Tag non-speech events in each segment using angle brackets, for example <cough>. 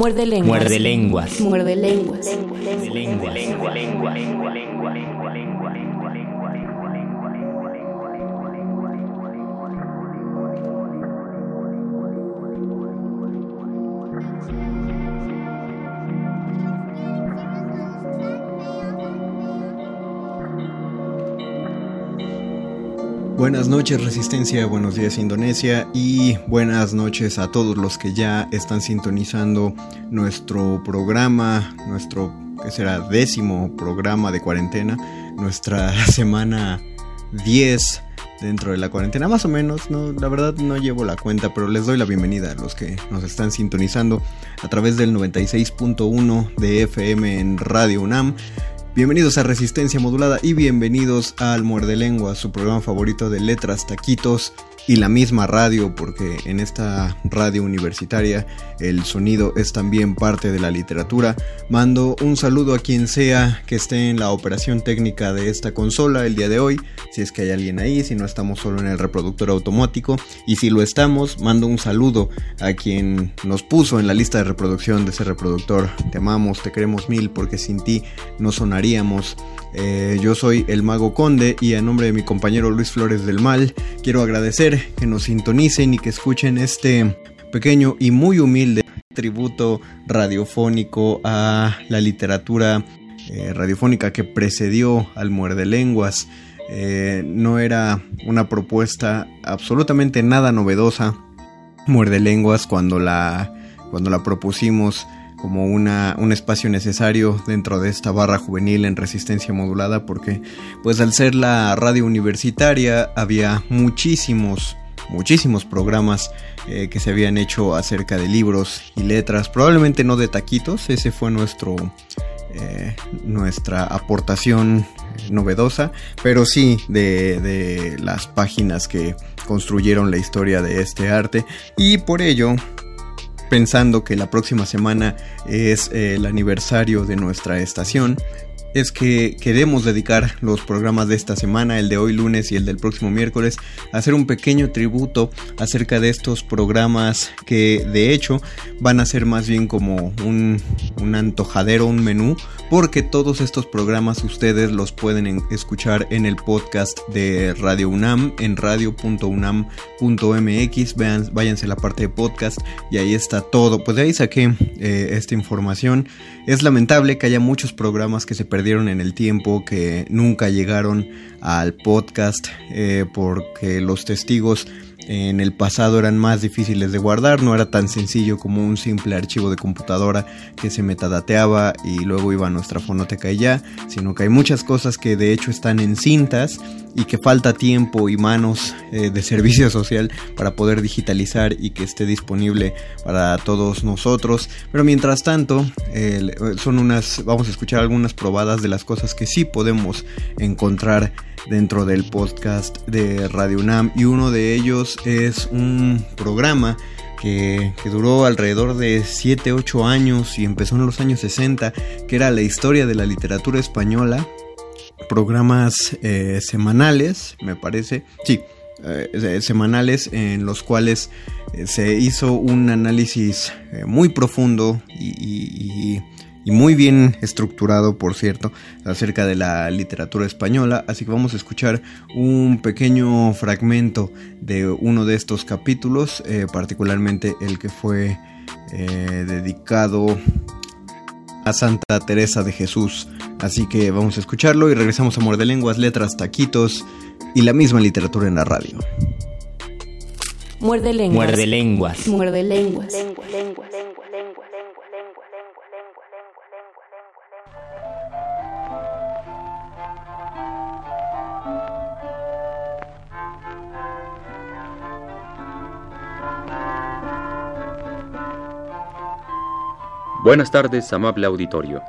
Muerde lenguas. Muerde lenguas. Muerde lenguas. Lengua, lengua, lengua, lengua, Buenas noches Resistencia, buenos días Indonesia y buenas noches a todos los que ya están sintonizando nuestro programa, nuestro que será décimo programa de cuarentena, nuestra <laughs> semana 10 dentro de la cuarentena, más o menos, no, la verdad no llevo la cuenta, pero les doy la bienvenida a los que nos están sintonizando a través del 96.1 de FM en Radio UNAM. Bienvenidos a Resistencia Modulada y bienvenidos al Muerde Lengua, su programa favorito de letras, taquitos y la misma radio, porque en esta radio universitaria el sonido es también parte de la literatura. Mando un saludo a quien sea que esté en la operación técnica de esta consola el día de hoy, si es que hay alguien ahí, si no estamos solo en el reproductor automático, y si lo estamos, mando un saludo a quien nos puso en la lista de reproducción de ese reproductor. Te amamos, te queremos mil, porque sin ti no sonaríamos. Eh, yo soy el Mago Conde y a nombre de mi compañero Luis Flores del Mal quiero agradecer que nos sintonicen y que escuchen este pequeño y muy humilde tributo radiofónico a la literatura eh, radiofónica que precedió al Muerde Lenguas. Eh, no era una propuesta absolutamente nada novedosa. Muerde Lenguas cuando la, cuando la propusimos como una, un espacio necesario dentro de esta barra juvenil en resistencia modulada porque pues al ser la radio universitaria había muchísimos muchísimos programas eh, que se habían hecho acerca de libros y letras probablemente no de taquitos ese fue nuestro eh, nuestra aportación novedosa pero sí de, de las páginas que construyeron la historia de este arte. Y por ello pensando que la próxima semana es el aniversario de nuestra estación, es que queremos dedicar los programas de esta semana, el de hoy lunes y el del próximo miércoles, a hacer un pequeño tributo acerca de estos programas que de hecho van a ser más bien como un, antojadero, un menú, porque todos estos programas ustedes los pueden en- escuchar en el podcast de Radio UNAM, en radio.unam.mx, váyanse a la parte de podcast y ahí está todo. Pues de ahí saqué eh, esta información. Es lamentable que haya muchos programas que se perdieron en el tiempo, que nunca llegaron al podcast, eh, porque los testigos en el pasado eran más difíciles de guardar, no era tan sencillo como un simple archivo de computadora que se metadateaba y luego iba a nuestra fonoteca y ya, sino que hay muchas cosas que de hecho están en cintas y que falta tiempo y manos eh, de servicio social para poder digitalizar y que esté disponible para todos nosotros. Pero mientras tanto, eh, son unas, vamos a escuchar algunas probadas de las cosas que sí podemos encontrar dentro del podcast de Radio UNAM y uno de ellos es un programa que, duró alrededor de 7-8 años y empezó en los años 60, que era la historia de la literatura española, programas eh, semanales, me parece, sí, eh, semanales en los cuales eh, se hizo un análisis eh, muy profundo y, y- y- y muy bien estructurado, por cierto, acerca de la literatura española. Así que vamos a escuchar un pequeño fragmento de uno de estos capítulos, eh, particularmente el que fue eh, dedicado a Santa Teresa de Jesús. Así que vamos a escucharlo y regresamos a Muerde Lenguas, Letras, Taquitos y la misma literatura en la radio. Muerde lenguas. Muerde lenguas. Muerde lenguas. Buenas tardes, amable auditorio.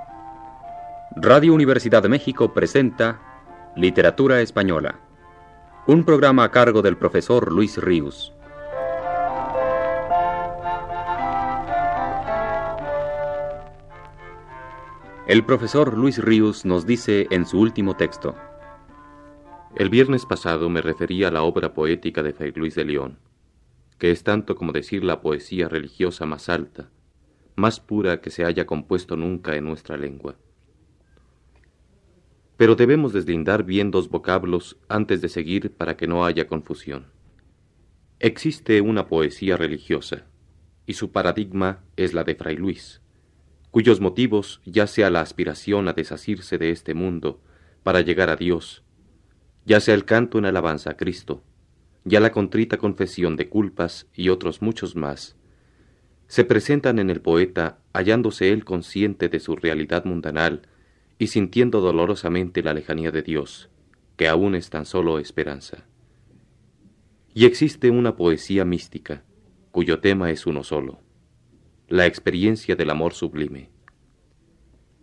Radio Universidad de México presenta Literatura Española, un programa a cargo del profesor Luis Ríos. El profesor Luis Ríos nos dice en su último texto, El viernes pasado me refería a la obra poética de Fray Luis de León, que es tanto como decir la poesía religiosa más alta, más pura que se haya compuesto nunca en nuestra lengua. Pero debemos deslindar bien dos vocablos antes de seguir para que no haya confusión. Existe una poesía religiosa, y su paradigma es la de Fray Luis, cuyos motivos ya sea la aspiración a desasirse de este mundo para llegar a Dios, ya sea el canto en alabanza a Cristo, ya la contrita confesión de culpas y otros muchos más, se presentan en el poeta hallándose él consciente de su realidad mundanal y sintiendo dolorosamente la lejanía de Dios, que aún es tan solo esperanza. Y existe una poesía mística, cuyo tema es uno solo, la experiencia del amor sublime.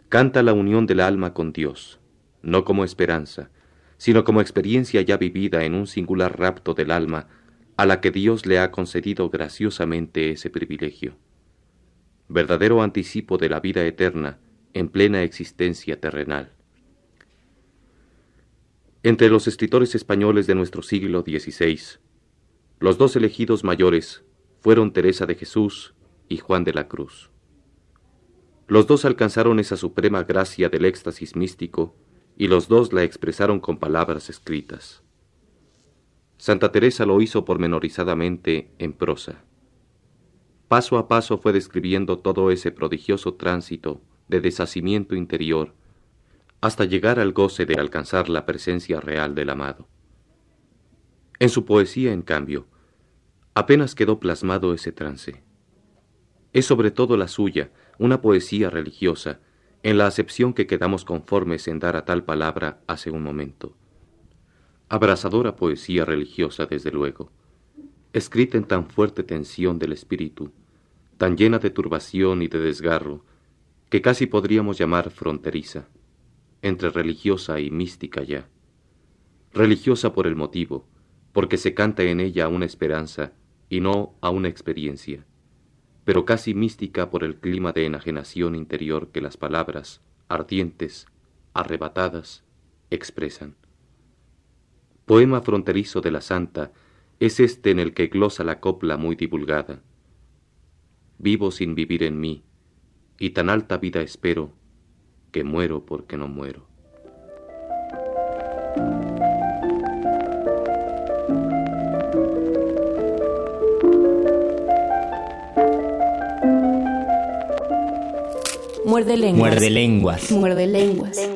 Canta la unión del alma con Dios, no como esperanza, sino como experiencia ya vivida en un singular rapto del alma a la que Dios le ha concedido graciosamente ese privilegio. Verdadero anticipo de la vida eterna en plena existencia terrenal. Entre los escritores españoles de nuestro siglo XVI, los dos elegidos mayores fueron Teresa de Jesús y Juan de la Cruz. Los dos alcanzaron esa suprema gracia del éxtasis místico y los dos la expresaron con palabras escritas. Santa Teresa lo hizo pormenorizadamente en prosa. Paso a paso fue describiendo todo ese prodigioso tránsito de deshacimiento interior hasta llegar al goce de alcanzar la presencia real del amado. En su poesía, en cambio, apenas quedó plasmado ese trance. Es sobre todo la suya una poesía religiosa, en la acepción que quedamos conformes en dar a tal palabra hace un momento. Abrasadora poesía religiosa, desde luego, escrita en tan fuerte tensión del espíritu, tan llena de turbación y de desgarro, que casi podríamos llamar fronteriza, entre religiosa y mística ya. Religiosa por el motivo, porque se canta en ella a una esperanza y no a una experiencia, pero casi mística por el clima de enajenación interior que las palabras, ardientes, arrebatadas, expresan. Poema fronterizo de la santa es este en el que glosa la copla muy divulgada. Vivo sin vivir en mí, y tan alta vida espero, que muero porque no muero. Muerde lenguas. Muerde lenguas. Muerde lenguas.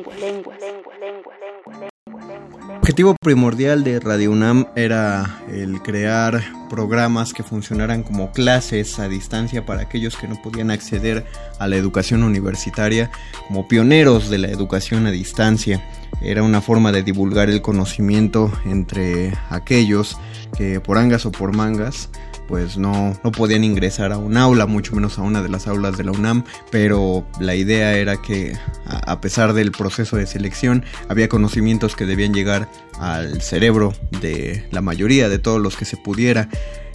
Objetivo primordial de Radio UNAM era el crear programas que funcionaran como clases a distancia para aquellos que no podían acceder a la educación universitaria, como pioneros de la educación a distancia. Era una forma de divulgar el conocimiento entre aquellos que por angas o por mangas pues no, no podían ingresar a un aula, mucho menos a una de las aulas de la UNAM, pero la idea era que a, pesar del proceso de selección había conocimientos que debían llegar al cerebro de la mayoría, de todos los que se pudiera.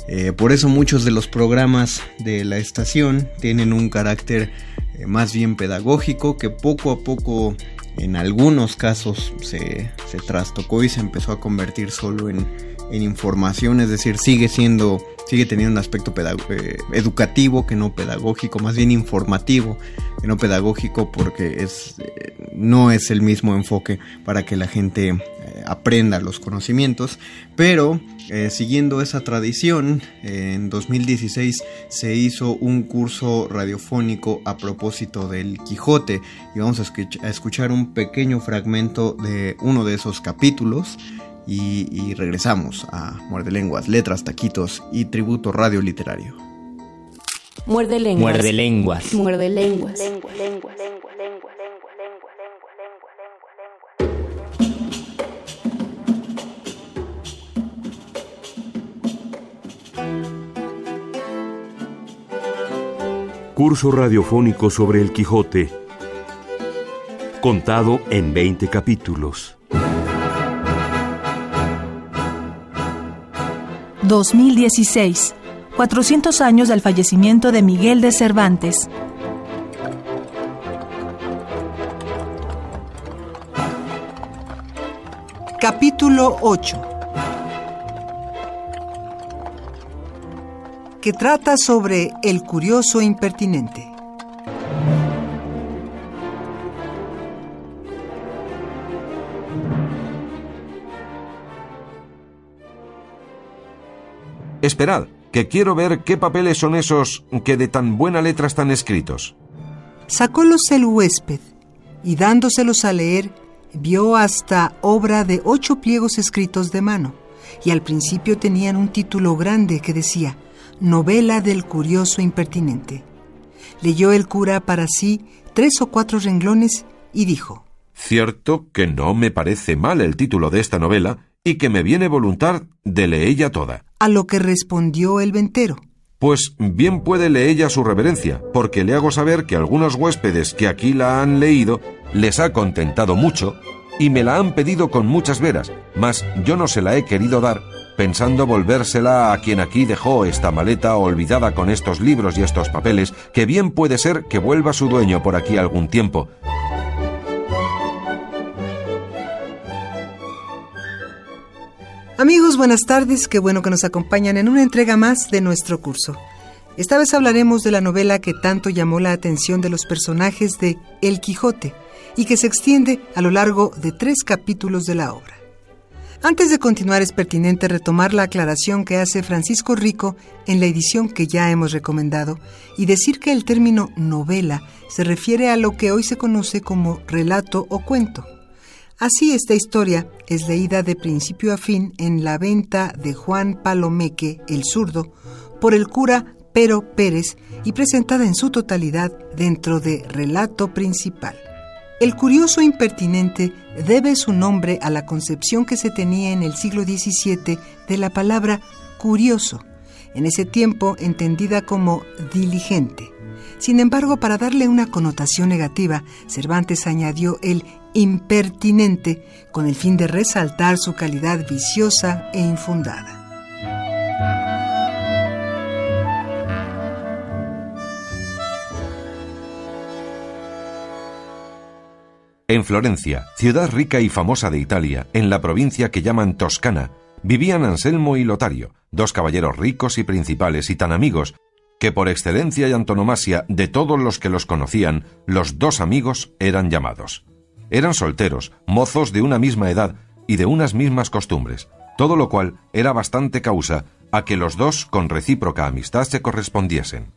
Eh, por eso muchos de los programas de la estación tienen un carácter eh, más bien pedagógico que poco a poco en algunos casos se, se trastocó y se empezó a convertir solo en, en información, es decir, sigue siendo, sigue teniendo un aspecto eh, educativo que no pedagógico, más bien informativo que no pedagógico porque es, eh, no es el mismo enfoque para que la gente eh, aprenda los conocimientos, pero siguiendo esa tradición, en 2016 se hizo un curso radiofónico a propósito del Quijote y vamos a, escuch a escuchar un pequeño fragmento de uno de esos capítulos y, y, regresamos a Muerde Lenguas, Letras, Taquitos y Tributo Radio Literario. Muerde lenguas. Muerde lenguas. Muerde lenguas. Curso radiofónico sobre el Quijote, contado en 20 capítulos. 2016. 400 años del fallecimiento de Miguel de Cervantes. Capítulo 8 que trata sobre el curioso impertinente. Esperad, que quiero ver qué papeles son esos que de tan buena letra están escritos. Sacólos el huésped y dándoselos a leer, vio hasta obra de ocho pliegos escritos de mano, y al principio tenían un título grande que decía Novela del curioso impertinente. Leyó el cura para sí tres o cuatro renglones y dijo Cierto que no me parece mal el título de esta novela y que me viene voluntad de leella toda. A lo que respondió el ventero. Pues bien puede leella su reverencia, porque le hago saber que algunos huéspedes que aquí la han leído les ha contentado mucho y me la han pedido con muchas veras, mas yo no se la he querido dar pensando volvérsela a quien aquí dejó esta maleta olvidada con estos libros y estos papeles, que bien puede ser que vuelva su dueño por aquí algún tiempo. Amigos, buenas tardes, qué bueno que nos acompañan en una entrega más de nuestro curso. Esta vez hablaremos de la novela que tanto llamó la atención de los personajes de El Quijote y que se extiende a lo largo de tres capítulos de la obra. Antes de continuar es pertinente retomar la aclaración que hace Francisco Rico en la edición que ya hemos recomendado y decir que el término novela se refiere a lo que hoy se conoce como relato o cuento. Así esta historia es leída de principio a fin en la venta de Juan Palomeque, el zurdo, por el cura Pero Pérez y presentada en su totalidad dentro de Relato Principal. El curioso impertinente debe su nombre a la concepción que se tenía en el siglo XVII de la palabra curioso, en ese tiempo entendida como diligente. Sin embargo, para darle una connotación negativa, Cervantes añadió el impertinente con el fin de resaltar su calidad viciosa e infundada. En Florencia, ciudad rica y famosa de Italia, en la provincia que llaman Toscana, vivían Anselmo y Lotario, dos caballeros ricos y principales y tan amigos, que por excelencia y antonomasia de todos los que los conocían, los dos amigos eran llamados. Eran solteros, mozos de una misma edad y de unas mismas costumbres, todo lo cual era bastante causa a que los dos con recíproca amistad se correspondiesen.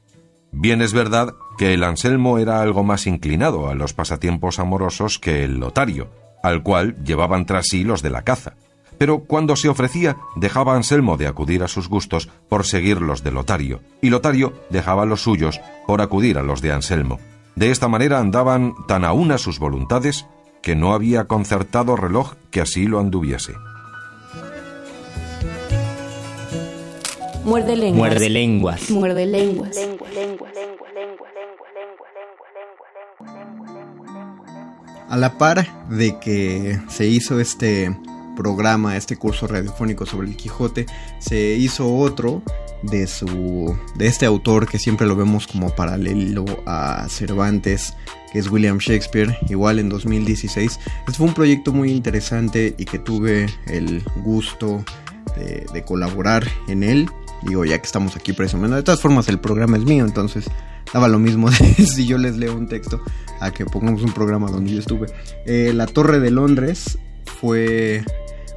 Bien es verdad que el Anselmo era algo más inclinado a los pasatiempos amorosos que el Lotario, al cual llevaban tras sí los de la caza. Pero cuando se ofrecía, dejaba Anselmo de acudir a sus gustos por seguir los de Lotario, y Lotario dejaba los suyos por acudir a los de Anselmo. De esta manera andaban tan a una sus voluntades que no había concertado reloj que así lo anduviese. Muerde lenguas. Muerde lenguas. Muerde lenguas. A la par de que se hizo este programa, este curso radiofónico sobre el Quijote, se hizo otro de su de este autor que siempre lo vemos como paralelo a Cervantes, que es William Shakespeare, igual en 2016. Este fue un proyecto muy interesante y que tuve el gusto de, de colaborar en él Digo, ya que estamos aquí presumiendo. De todas formas, el programa es mío, entonces daba lo mismo <laughs> si yo les leo un texto a que pongamos un programa donde yo estuve. Eh, la Torre de Londres fue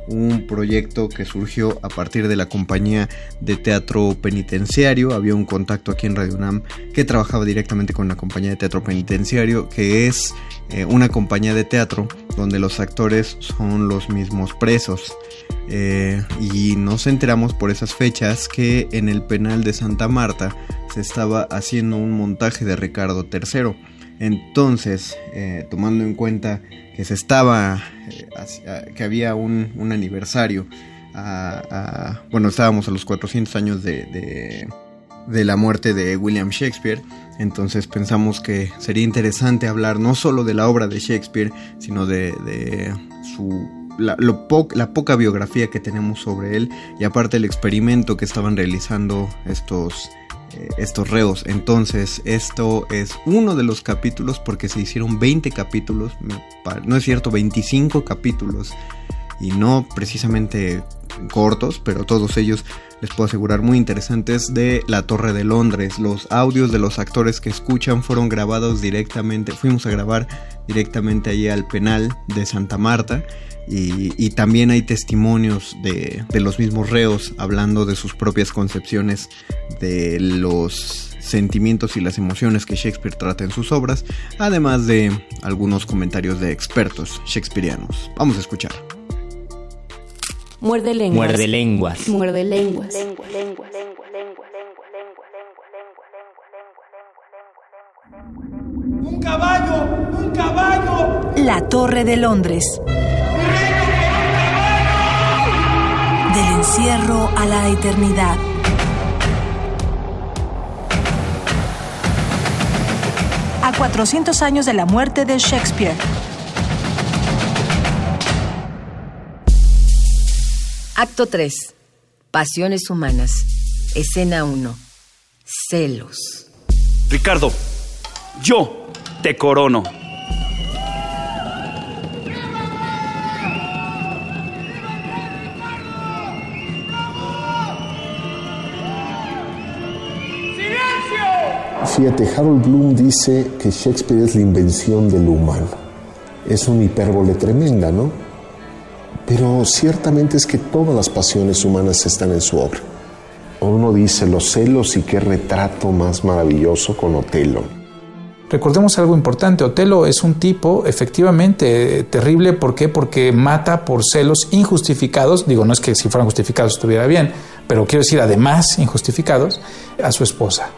un proyecto que surgió a partir de la compañía de teatro penitenciario. Había un contacto aquí en Radio UNAM que trabajaba directamente con la compañía de teatro penitenciario, que es eh, una compañía de teatro donde los actores son los mismos presos. Eh, y nos enteramos por esas fechas que en el penal de Santa Marta se estaba haciendo un montaje de Ricardo III. Entonces, eh, tomando en cuenta que se estaba, eh, que había un, aniversario, bueno, estábamos a los 400 años de, de la muerte de William Shakespeare. Entonces pensamos que sería interesante hablar no solo de la obra de Shakespeare, sino de, su la, la, poca biografía que tenemos sobre él y aparte el experimento que estaban realizando estos, estos reos. Entonces, esto es uno de los capítulos porque se hicieron 20 capítulos, no es cierto, 25 capítulos y no precisamente cortos, pero todos ellos les puedo asegurar muy interesantes de la Torre de Londres. Los audios de los actores que escuchan fueron grabados directamente, fuimos a grabar directamente allí al penal de Santa Marta y, también hay testimonios de, de, los mismos reos hablando de sus propias concepciones de los sentimientos y las emociones que Shakespeare trata en sus obras, además de algunos comentarios de expertos shakespearianos. Vamos a escuchar. Muerde lenguas. Muerde lenguas. Muerde lenguas. Un caballo, un caballo. La Torre de Londres. Del encierro a la eternidad. A 400 años de la muerte de Shakespeare. Acto 3. Pasiones humanas. Escena 1. Celos. Ricardo, yo te corono. Fíjate, Harold Bloom dice que Shakespeare es la invención del humano. Es una hipérbole tremenda, ¿no? Pero ciertamente es que todas las pasiones humanas están en su obra. Uno dice los celos y qué retrato más maravilloso con Otelo. Recordemos algo importante, Otelo es un tipo efectivamente terrible, ¿por qué? Porque mata por celos injustificados, digo, no es que si fueran justificados estuviera bien, pero quiero decir además injustificados, a su esposa.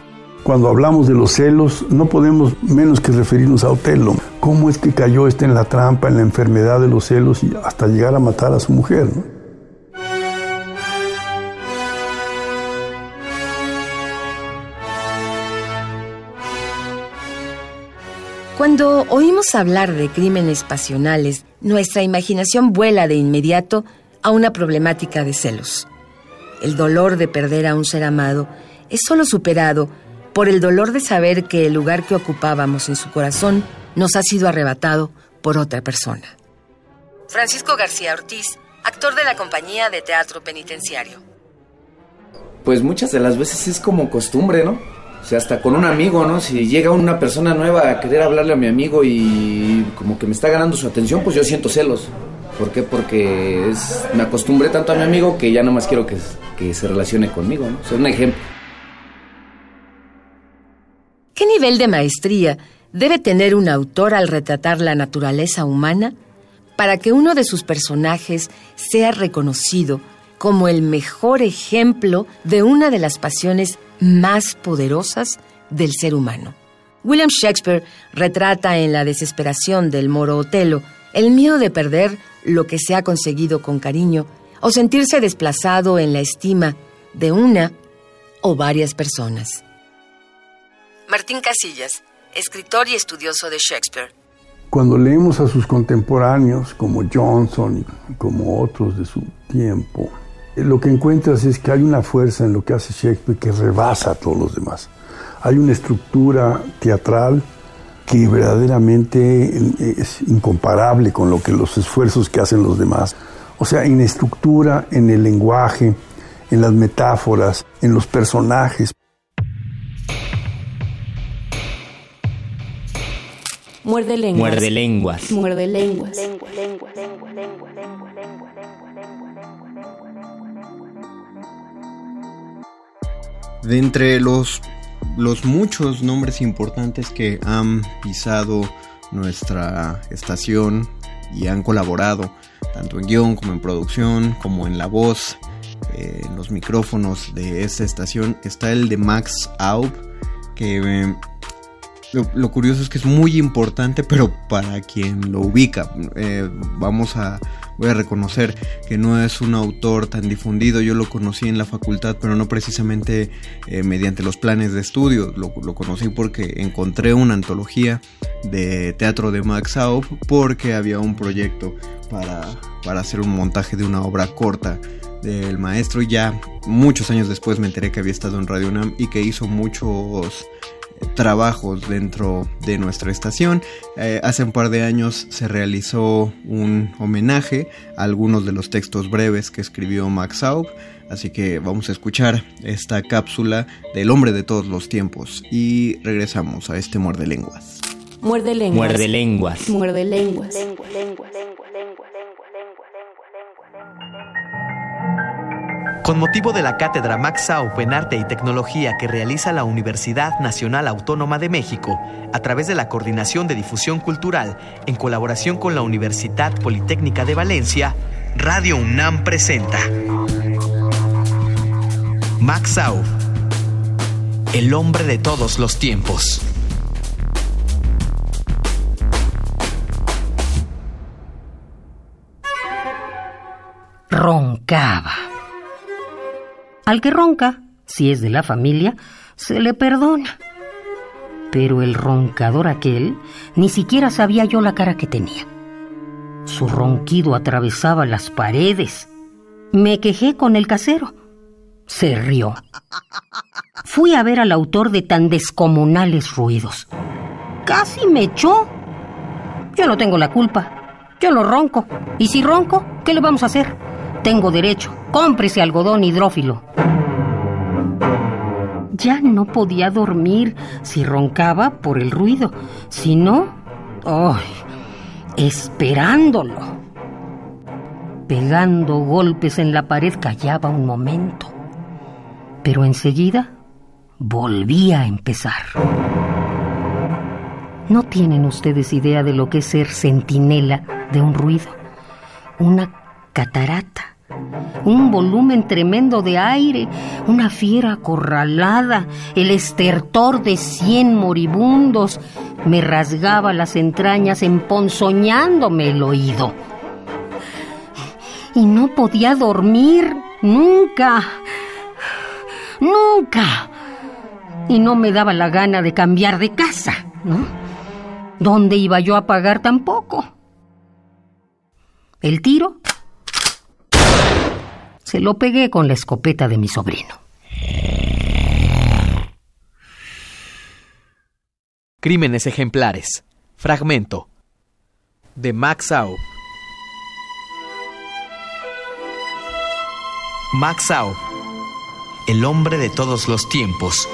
Cuando hablamos de los celos, no podemos menos que referirnos a Otelo. ¿Cómo es que cayó este en la trampa, en la enfermedad de los celos y hasta llegar a matar a su mujer? Cuando oímos hablar de crímenes pasionales, nuestra imaginación vuela de inmediato a una problemática de celos. El dolor de perder a un ser amado es solo superado por el dolor de saber que el lugar que ocupábamos en su corazón nos ha sido arrebatado por otra persona. Francisco García Ortiz, actor de la compañía de teatro penitenciario. Pues muchas de las veces es como costumbre, ¿no? O sea, hasta con un amigo, ¿no? Si llega una persona nueva a querer hablarle a mi amigo y como que me está ganando su atención, pues yo siento celos. ¿Por qué? Porque es, me acostumbré tanto a mi amigo que ya no más quiero que, que se relacione conmigo, ¿no? O sea, un ejemplo. ¿Qué nivel de maestría debe tener un autor al retratar la naturaleza humana para que uno de sus personajes sea reconocido como el mejor ejemplo de una de las pasiones más poderosas del ser humano? William Shakespeare retrata en la desesperación del moro Otelo el miedo de perder lo que se ha conseguido con cariño o sentirse desplazado en la estima de una o varias personas. Martín Casillas, escritor y estudioso de Shakespeare. Cuando leemos a sus contemporáneos como Johnson y como otros de su tiempo, eh, lo que encuentras es que hay una fuerza en lo que hace Shakespeare que rebasa a todos los demás. Hay una estructura teatral que verdaderamente eh, es incomparable con lo que los esfuerzos que hacen los demás. O sea, en estructura, en el lenguaje, en las metáforas, en los personajes. Muerde lenguas. Muerde lenguas. Muerde lenguas. De entre los, los muchos nombres importantes que han pisado nuestra estación y han colaborado tanto en guion como en producción, como en la voz, eh, en los micrófonos de esta estación, está el de Max Aub, que eh, lo, curioso es que es muy importante, pero para quien lo ubica, eh, vamos a, voy a reconocer que no es un autor tan difundido, yo lo conocí en la facultad, pero no precisamente eh, mediante los planes de estudio, lo, conocí porque encontré una antología de teatro de Max Aub, porque había un proyecto para, para hacer un montaje de una obra corta del maestro. Ya muchos años después me enteré que había estado en Radio UNAM y que hizo muchos trabajos dentro de nuestra estación. Eh, hace un par de años se realizó un homenaje a algunos de los textos breves que escribió Max Aub, así que vamos a escuchar esta cápsula del hombre de todos los tiempos y regresamos a este muerde lenguas. Muerde lenguas. Muerde lenguas. Muerde lenguas. Con motivo de la cátedra Max Aub en Arte y Tecnología que realiza la Universidad Nacional Autónoma de México a través de la Coordinación de Difusión Cultural en colaboración con la Universidad Politécnica de Valencia, Radio UNAM presenta Max Aub, el hombre de todos los tiempos. Roncaba. Al que ronca, si es de la familia, se le perdona. Pero el roncador aquel, ni siquiera sabía yo la cara que tenía. Su ronquido atravesaba las paredes. Me quejé con el casero. Se rió. Fui a ver al autor de tan descomunales ruidos. Casi me echó. Yo no tengo la culpa. Yo no ronco. Y si ronco, ¿qué le vamos a hacer? Tengo derecho. Cómprese algodón hidrófilo. Ya no podía dormir si roncaba por el ruido. Si no, ¡ay! esperándolo. Pegando golpes en la pared callaba un momento. Pero enseguida volvía a empezar. No tienen ustedes idea de lo que es ser centinela de un ruido. Una catarata un volumen tremendo de aire, una fiera acorralada, el estertor de cien moribundos, me rasgaba las entrañas emponzoñándome el oído. Y no podía dormir nunca, nunca. Y no me daba la gana de cambiar de casa, ¿no? ¿Dónde iba yo a pagar tampoco? El tiro se lo pegué con la escopeta de mi sobrino. Crímenes ejemplares. Fragmento. De Max Aub. Max. El hombre de todos los tiempos.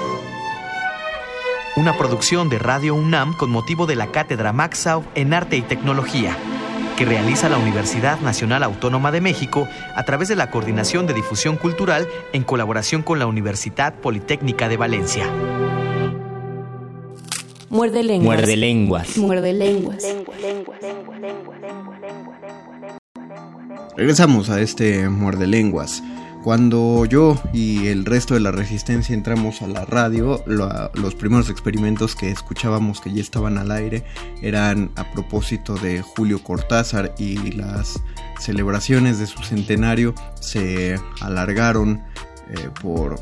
Una producción de Radio UNAM con motivo de la cátedra Max en Arte y Tecnología que realiza la Universidad Nacional Autónoma de México a través de la Coordinación de Difusión Cultural en colaboración con la Universidad Politécnica de Valencia. Muerde lenguas. Muerde lenguas. Muerde lenguas. Regresamos a este muerde lenguas. Cuando yo y el resto de la resistencia entramos a la radio, los primeros experimentos que escuchábamos que ya estaban al aire eran a propósito de Julio Cortázar y las celebraciones de su centenario se alargaron eh, por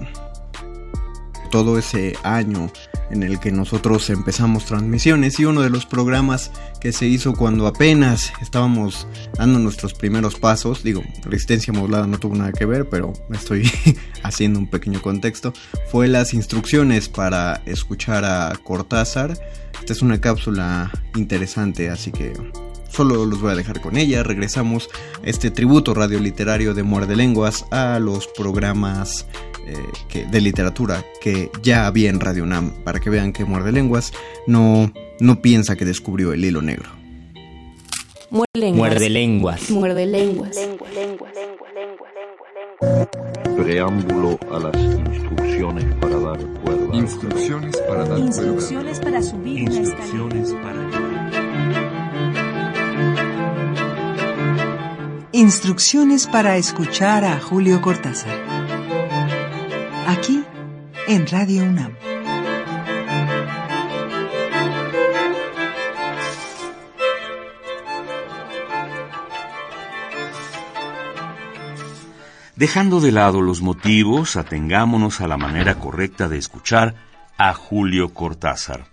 todo ese año en el que nosotros empezamos transmisiones y uno de los programas que se hizo cuando apenas estábamos dando nuestros primeros pasos, digo, resistencia modulada no tuvo nada que ver, pero estoy <laughs> haciendo un pequeño contexto, fue las instrucciones para escuchar a Cortázar. Esta es una cápsula interesante, así que solo los voy a dejar con ella. Regresamos este tributo radioliterario de Muerde Lenguas a los programas eh, de literatura que ya había en Radio Nam, para que vean que Muerde Lenguas no, no piensa que descubrió el hilo negro. Muerde lenguas. Muerde lenguas. Preámbulo a las instrucciones para dar cuerda. Instrucciones para dar Instrucciones para subir Instrucciones para Instrucciones para escuchar a Julio Cortázar aquí en Radio UNAM. Dejando de lado los motivos, atengámonos a la manera correcta de escuchar a Julio Cortázar.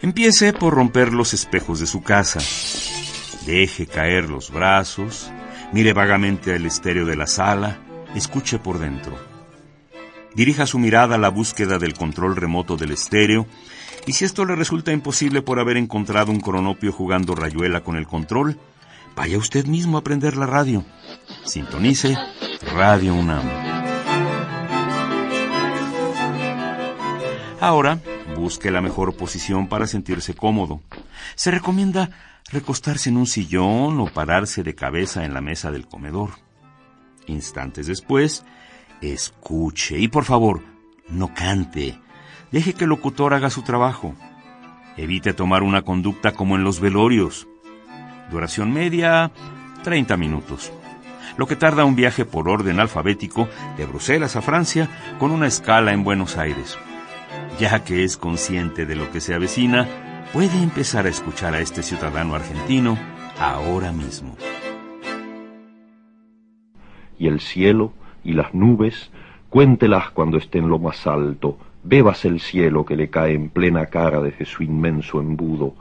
Empiece por romper los espejos de su casa. Deje caer los brazos, mire vagamente al estéreo de la sala, escuche por dentro. Dirija su mirada a la búsqueda del control remoto del estéreo y si esto le resulta imposible por haber encontrado un cronopio jugando rayuela con el control, vaya usted mismo a prender la radio. Sintonice Radio UNAM. Ahora, busque la mejor posición para sentirse cómodo. Se recomienda recostarse en un sillón o pararse de cabeza en la mesa del comedor. Instantes después, escuche y por favor, no cante. Deje que el locutor haga su trabajo. Evite tomar una conducta como en los velorios. Duración media, 30 minutos. Lo que tarda un viaje por orden alfabético de Bruselas a Francia con una escala en Buenos Aires. Ya que es consciente de lo que se avecina, puede empezar a escuchar a este ciudadano argentino ahora mismo. Y el cielo y las nubes, cuéntelas cuando esté en lo más alto, bebas el cielo que le cae en plena cara desde su inmenso embudo,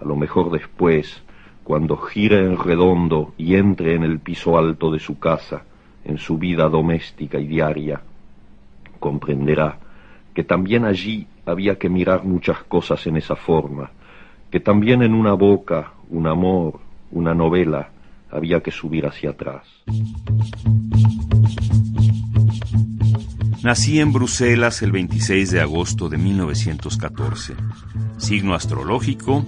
a lo mejor después, cuando gire en redondo y entre en el piso alto de su casa, en su vida doméstica y diaria, comprenderá que también allí había que mirar muchas cosas en esa forma, que también en una boca, un amor, una novela, había que subir hacia atrás. Nací en Bruselas el 26 de agosto de 1914. Signo astrológico,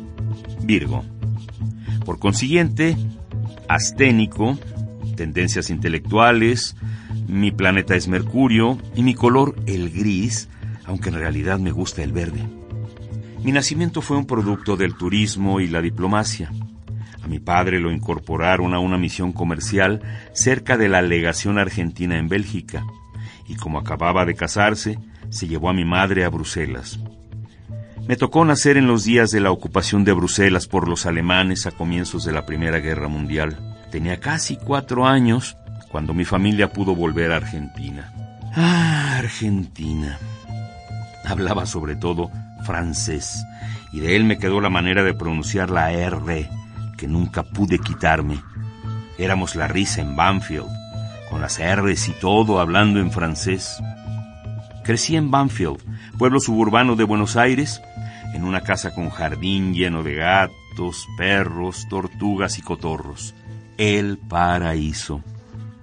Virgo. Por consiguiente, asténico, tendencias intelectuales, mi planeta es Mercurio y mi color el gris, aunque en realidad me gusta el verde. Mi nacimiento fue un producto del turismo y la diplomacia. A mi padre lo incorporaron a una misión comercial cerca de la legación argentina en Bélgica, y como acababa de casarse, se llevó a mi madre a Bruselas. Me tocó nacer en los días de la ocupación de Bruselas por los alemanes a comienzos de la Primera Guerra Mundial. Tenía casi cuatro años cuando mi familia pudo volver a Argentina. Ah, Argentina. Hablaba sobre todo francés y de él me quedó la manera de pronunciar la R que nunca pude quitarme. Éramos la risa en Banfield, con las R's y todo hablando en francés. Crecí en Banfield, pueblo suburbano de Buenos Aires, en una casa con jardín lleno de gatos, perros, tortugas y cotorros. El paraíso.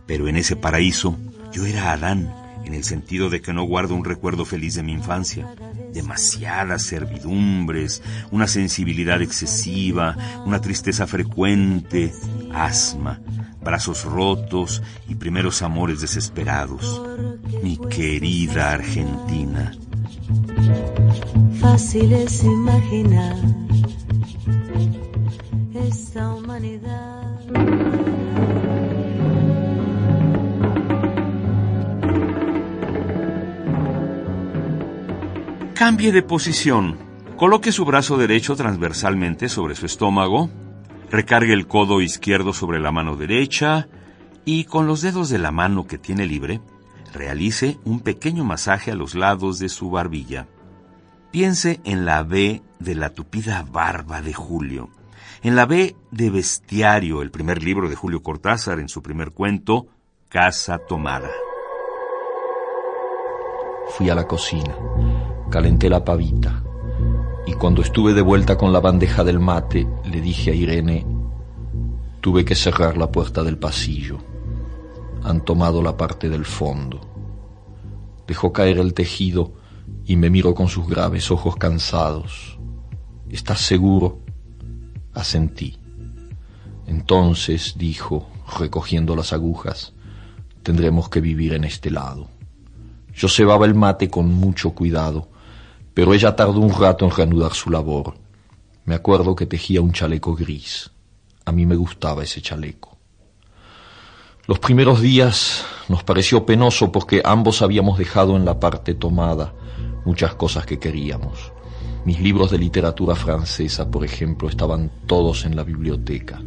Pero en ese paraíso yo era Adán, en el sentido de que no guardo un recuerdo feliz de mi infancia. Demasiadas servidumbres, una sensibilidad excesiva, una tristeza frecuente, asma, brazos rotos y primeros amores desesperados. Mi querida Argentina. Fácil es imaginar esta humanidad. Cambie de posición. Coloque su brazo derecho transversalmente sobre su estómago. Recargue el codo izquierdo sobre la mano derecha y con los dedos de la mano que tiene libre, realice un pequeño masaje a los lados de su barbilla. Piense en la B de la tupida barba de Julio, en la B de Bestiario, el primer libro de Julio Cortázar en su primer cuento, Casa Tomada. Fui a la cocina, calenté la pavita y cuando estuve de vuelta con la bandeja del mate le dije a Irene, tuve que cerrar la puerta del pasillo. Han tomado la parte del fondo. Dejó caer el tejido y me miró con sus graves ojos cansados. ¿Estás seguro? Asentí. Entonces, dijo, recogiendo las agujas, tendremos que vivir en este lado. Yo cebaba el mate con mucho cuidado, pero ella tardó un rato en reanudar su labor. Me acuerdo que tejía un chaleco gris. A mí me gustaba ese chaleco. Los primeros días nos pareció penoso porque ambos habíamos dejado en la parte tomada muchas cosas que queríamos. Mis libros de literatura francesa, por ejemplo, estaban todos en la biblioteca.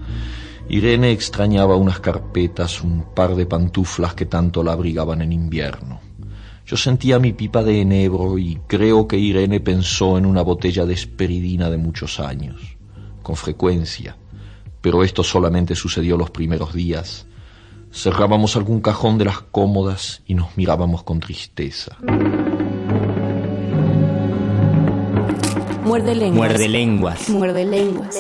Irene extrañaba unas carpetas, un par de pantuflas que tanto la abrigaban en invierno. Yo sentía mi pipa de enebro y creo que Irene pensó en una botella de esperidina de muchos años, con frecuencia, pero esto solamente sucedió los primeros días. Cerrábamos algún cajón de las cómodas y nos mirábamos con tristeza. Muerde lenguas. Muerde lenguas. Muerde lenguas.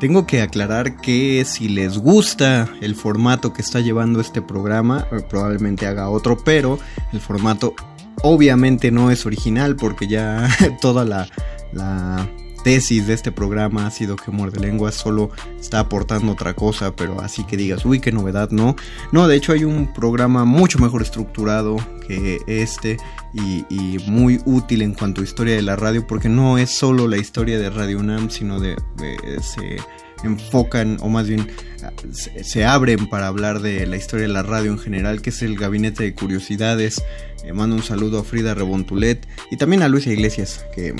Tengo que aclarar que si les gusta el formato que está llevando este programa, eh, probablemente haga otro, pero el formato obviamente no es original porque ya <laughs> toda la, la tesis de este programa ha sido que Muerde Lenguas solo está aportando otra cosa, pero así que digas, uy, qué novedad, no. No, de hecho hay un programa mucho mejor estructurado que este y, muy útil en cuanto a historia de la radio, porque no es solo la historia de Radio UNAM, sino de, se enfocan, o más bien se, se abren para hablar de la historia de la radio en general, que es el Gabinete de Curiosidades. Eh, mando un saludo a Frida Rebontulet y también a Luisa Iglesias, que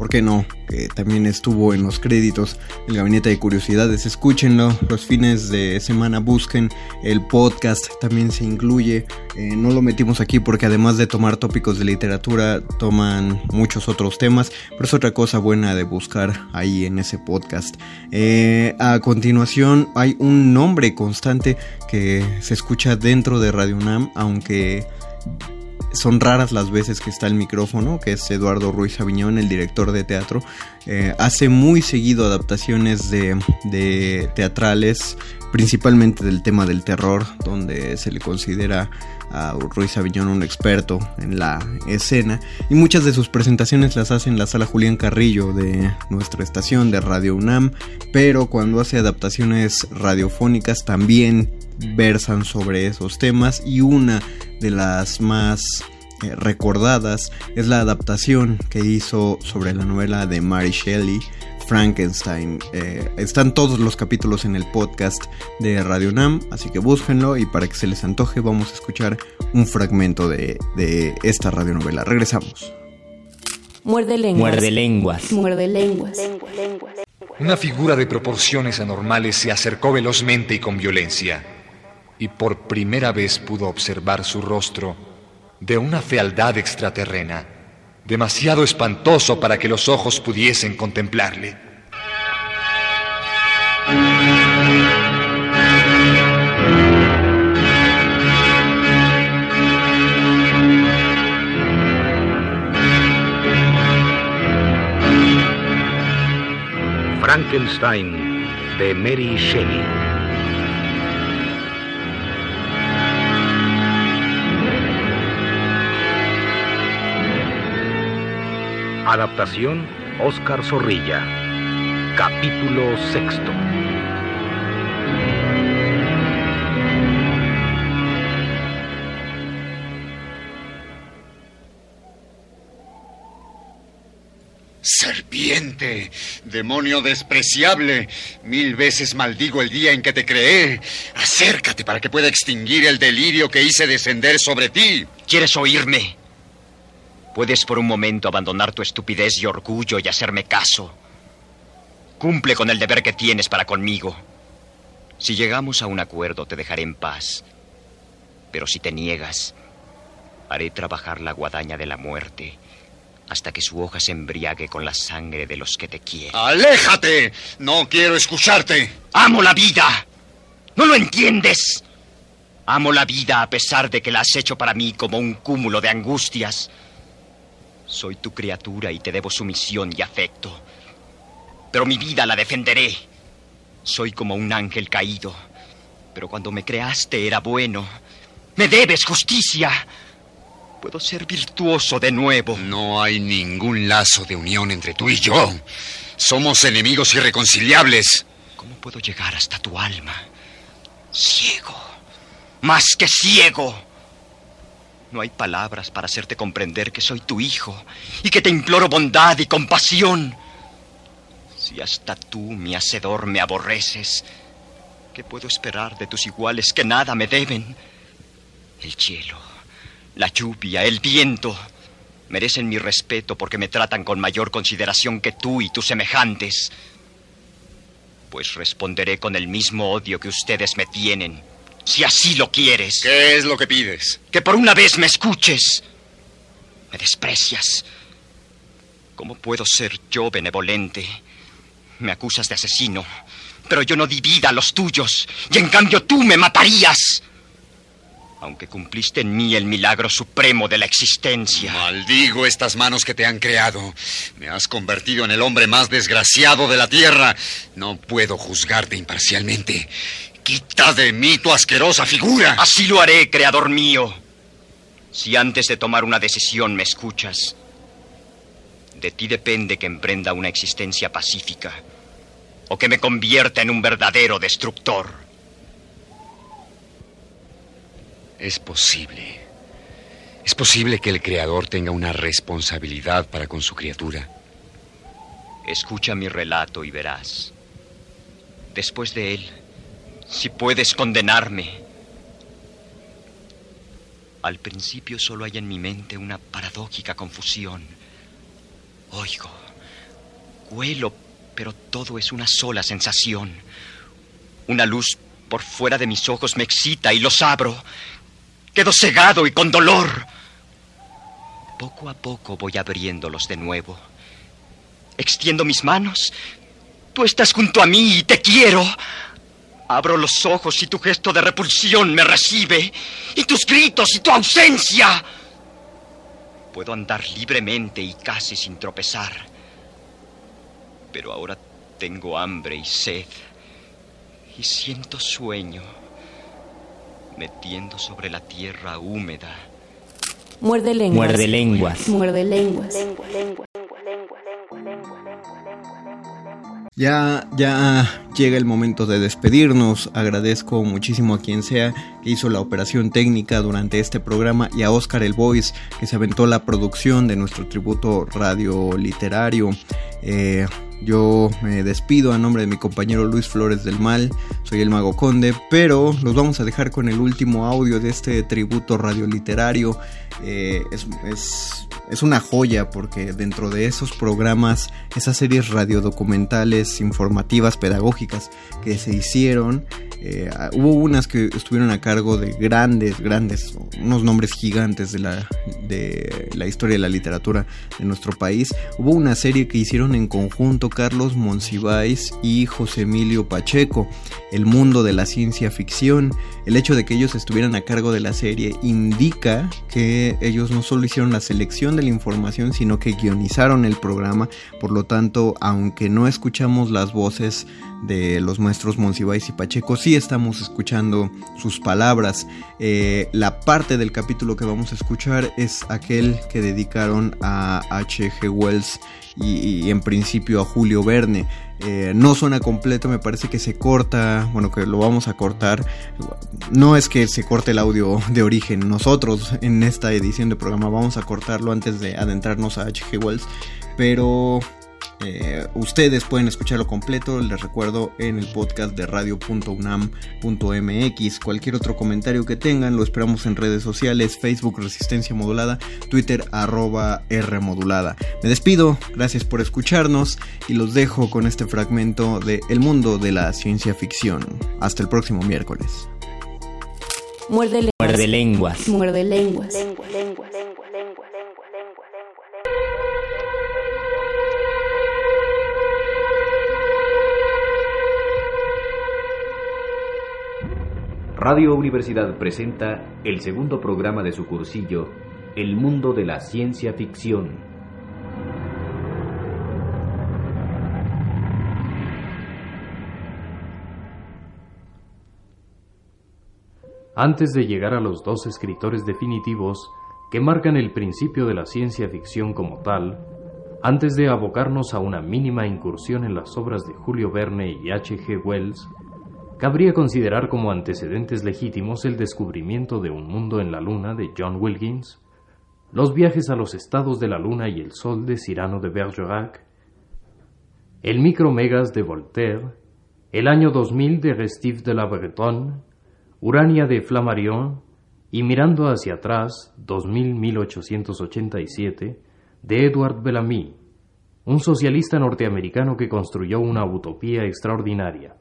¿por qué no? Que también estuvo en los créditos el Gabinete de Curiosidades. Escúchenlo, los fines de semana busquen el podcast, también se incluye. Eh, no lo metimos aquí porque además de tomar tópicos de literatura, toman muchos otros temas, pero es otra cosa buena de buscar ahí en ese podcast. Eh, a continuación hay un nombre constante que se escucha dentro de Radio UNAM, aunque son raras las veces que está el micrófono, que es Eduardo Ruiz Aviñón, el director de teatro. Eh, hace muy seguido adaptaciones de, de teatrales, principalmente del tema del terror, donde se le considera a Ruiz Aviñón un experto en la escena. Y muchas de sus presentaciones las hace en la sala Julián Carrillo de nuestra estación de Radio UNAM, pero cuando hace adaptaciones radiofónicas también versan sobre esos temas y una de las más eh, recordadas es la adaptación que hizo sobre la novela de Mary Shelley, Frankenstein. Eh, están todos los capítulos en el podcast de Radio Nam, así que búsquenlo y para que se les antoje vamos a escuchar un fragmento de, de esta radionovela. Regresamos. Muerde lenguas. Muerde lenguas. Muerde lenguas. Una figura de proporciones anormales se acercó velozmente y con violencia, y por primera vez pudo observar su rostro de una fealdad extraterrena, demasiado espantoso para que los ojos pudiesen contemplarle. Frankenstein de Mary Shelley. Adaptación Oscar Zorrilla. Capítulo sexto. Serpiente, demonio despreciable, mil veces maldigo el día en que te creé. Acércate para que pueda extinguir el delirio que hice descender sobre ti. ¿Quieres oírme? Puedes por un momento abandonar tu estupidez y orgullo y hacerme caso. Cumple con el deber que tienes para conmigo. Si llegamos a un acuerdo, te dejaré en paz. Pero si te niegas, haré trabajar la guadaña de la muerte hasta que su hoja se embriague con la sangre de los que te quieren. ¡Aléjate! No quiero escucharte. ¡Amo la vida! ¿No lo entiendes? Amo la vida a pesar de que la has hecho para mí como un cúmulo de angustias. Soy tu criatura y te debo sumisión y afecto. Pero mi vida la defenderé. Soy como un ángel caído. Pero cuando me creaste era bueno. Me debes justicia. Puedo ser virtuoso de nuevo. No hay ningún lazo de unión entre tú y yo. Somos enemigos irreconciliables. ¿Cómo puedo llegar hasta tu alma? Ciego. Más que ciego. No hay palabras para hacerte comprender que soy tu hijo y que te imploro bondad y compasión. Si hasta tú, mi hacedor, me aborreces, ¿qué puedo esperar de tus iguales que nada me deben? El cielo, la lluvia, el viento, Merecen mi respeto porque me tratan con mayor consideración que tú y tus semejantes. Pues responderé con el mismo odio que ustedes me tienen, si así lo quieres. ¿Qué es lo que pides? Que por una vez me escuches. Me desprecias. ¿Cómo puedo ser yo benevolente? Me acusas de asesino, pero yo no di vida a los tuyos, y en cambio tú me matarías. Aunque cumpliste en mí el milagro supremo de la existencia. Maldigo estas manos que te han creado. Me has convertido en el hombre más desgraciado de la tierra. No puedo juzgarte imparcialmente. Quita de mí tu asquerosa figura. Así lo haré, creador mío. Si antes de tomar una decisión me escuchas, de ti depende que emprenda una existencia pacífica o que me convierta en un verdadero destructor. Es posible. Es posible que el Creador tenga una responsabilidad para con su criatura. Escucha mi relato y verás. Después de él, si puedes condenarme. Al principio solo hay en mi mente una paradójica confusión. Oigo, huelo, pero todo es una sola sensación. Una luz por fuera de mis ojos me excita y los abro. Quedo cegado y con dolor. Poco a poco voy abriéndolos de nuevo. Extiendo mis manos. Tú estás junto a mí y te quiero. Abro los ojos y tu gesto de repulsión me recibe. Y tus gritos y tu ausencia. Puedo andar libremente y casi sin tropezar. Pero ahora tengo hambre y sed. Y siento sueño metiendo sobre la tierra húmeda. Muerde lenguas. Muerde lenguas. Muerde lenguas. Ya, ya llega el momento de despedirnos. Agradezco muchísimo a quien sea que hizo la operación técnica durante este programa y a Oscar El Voice que se aventó la producción de nuestro tributo radio literario. Eh, yo me despido a nombre de mi compañero Luis Flores del Mal, soy el Mago Conde, pero los vamos a dejar con el último audio de este tributo radioliterario. Eh, es, es, es una joya porque dentro de esos programas, esas series radiodocumentales, informativas, pedagógicas que se hicieron, eh, hubo unas que estuvieron a cargo de grandes, grandes, unos nombres gigantes de la, de la historia de la literatura de nuestro país. Hubo una serie que hicieron en conjunto Carlos Monsiváis y José Emilio Pacheco, El mundo de la ciencia ficción. El hecho de que ellos estuvieran a cargo de la serie indica que ellos no solo hicieron la selección de la información, sino que guionizaron el programa. Por lo tanto, aunque no escuchamos las voces de los maestros Monsiváis y Pacheco, sí estamos escuchando sus palabras. Eh, la parte del capítulo que vamos a escuchar es aquel que dedicaron a H.G. Wells y, en principio a Julio Verne. Eh, no suena completo, me parece que se corta, bueno, que lo vamos a cortar. No es que se corte el audio de origen, nosotros en esta edición de programa vamos a cortarlo antes de adentrarnos a H.G. Wells, pero eh, ustedes pueden escucharlo completo, les recuerdo en el podcast de radio.unam.mx. Cualquier otro comentario que tengan, lo esperamos en redes sociales, Facebook Resistencia Modulada, Twitter arroba R Modulada. Me despido, gracias por escucharnos y los dejo con este fragmento de El mundo de la ciencia ficción. Hasta el próximo miércoles. Muerde lenguas. Muerde lenguas. Muerde lenguas. Radio Universidad presenta el segundo programa de su cursillo, El mundo de la ciencia ficción. Antes de llegar a los dos escritores definitivos que marcan el principio de la ciencia ficción como tal, antes de abocarnos a una mínima incursión en las obras de Julio Verne y H. G. Wells, cabría considerar como antecedentes legítimos el descubrimiento de un mundo en la Luna de John Wilkins, los viajes a los estados de la Luna y el Sol de Cyrano de Bergerac, el Micromegas de Voltaire, el año 2000 de Restif de la Bretonne, Urania de Flammarion, y Mirando hacia atrás, 2000-1887, de Edward Bellamy, un socialista norteamericano que construyó una utopía extraordinaria.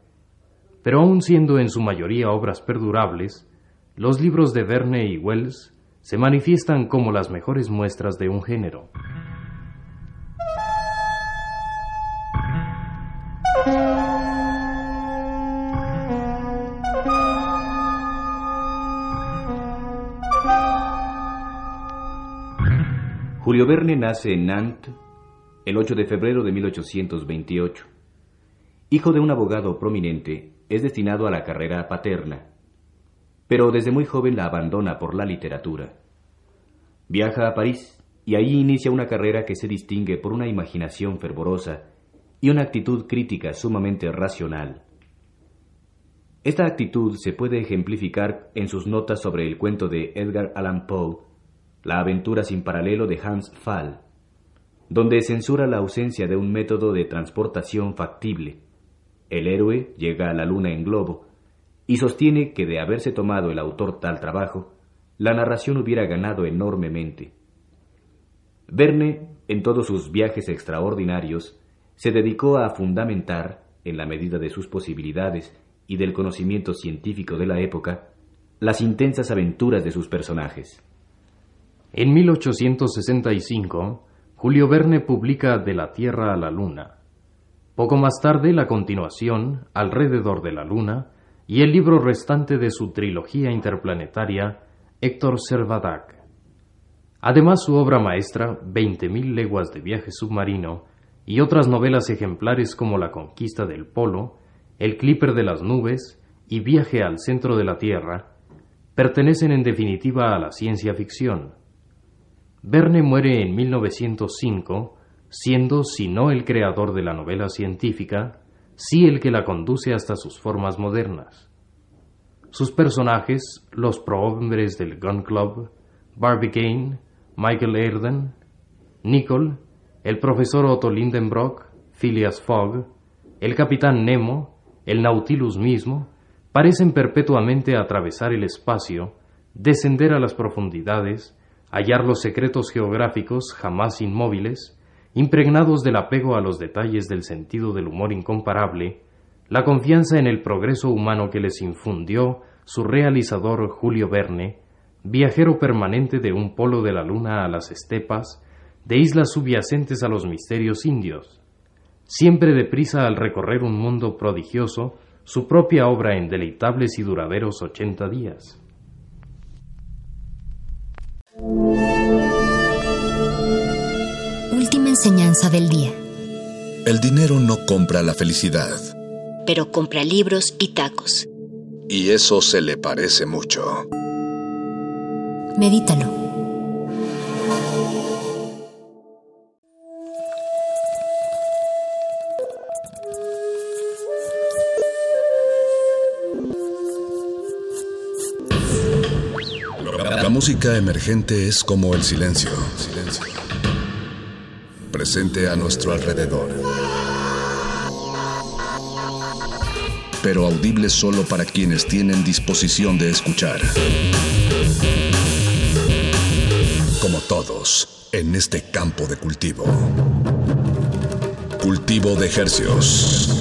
Pero aun siendo en su mayoría obras perdurables, los libros de Verne y Wells se manifiestan como las mejores muestras de un género. Julio Verne nace en Nantes el 8 de febrero de 1828. Hijo de un abogado prominente, es destinado a la carrera paterna, pero desde muy joven la abandona por la literatura. Viaja a París y allí inicia una carrera que se distingue por una imaginación fervorosa y una actitud crítica sumamente racional. Esta actitud se puede ejemplificar en sus notas sobre el cuento de Edgar Allan Poe, La aventura sin paralelo de Hans Pfaall, donde censura la ausencia de un método de transportación factible. El héroe llega a la luna en globo y sostiene que de haberse tomado el autor tal trabajo, la narración hubiera ganado enormemente. Verne, en todos sus viajes extraordinarios, se dedicó a fundamentar, en la medida de sus posibilidades y del conocimiento científico de la época, las intensas aventuras de sus personajes. En 1865, Julio Verne publica De la Tierra a la Luna. Poco más tarde, la continuación, Alrededor de la Luna, y el libro restante de su trilogía interplanetaria, Héctor Servadac. Además, su obra maestra, Veinte mil leguas de viaje submarino, y otras novelas ejemplares como La conquista del Polo, El clipper de las nubes y Viaje al centro de la Tierra, pertenecen en definitiva a la ciencia ficción. Verne muere en 1905, siendo, si no el creador de la novela científica, sí el que la conduce hasta sus formas modernas. Sus personajes, los prohombres del Gun Club, Barbicane, Michael Erden, Nicole, el profesor Otto Lindenbrock, Phileas Fogg, el capitán Nemo, el Nautilus mismo, parecen perpetuamente atravesar el espacio, descender a las profundidades, hallar los secretos geográficos jamás inmóviles, impregnados del apego a los detalles del sentido del humor incomparable, la confianza en el progreso humano que les infundió su realizador Julio Verne, viajero permanente de un polo de la luna a las estepas, de islas subyacentes a los misterios indios, siempre deprisa al recorrer un mundo prodigioso, su propia obra en deleitables y duraderos ochenta días. Enseñanza del día. El dinero no compra la felicidad. Pero compra libros y tacos. Y eso se le parece mucho. Medítalo. La música emergente es como el silencio. Silencio. Presente a nuestro alrededor. Pero audible solo para quienes tienen disposición de escuchar. Como todos, en este campo de cultivo. Cultivo de ejercios.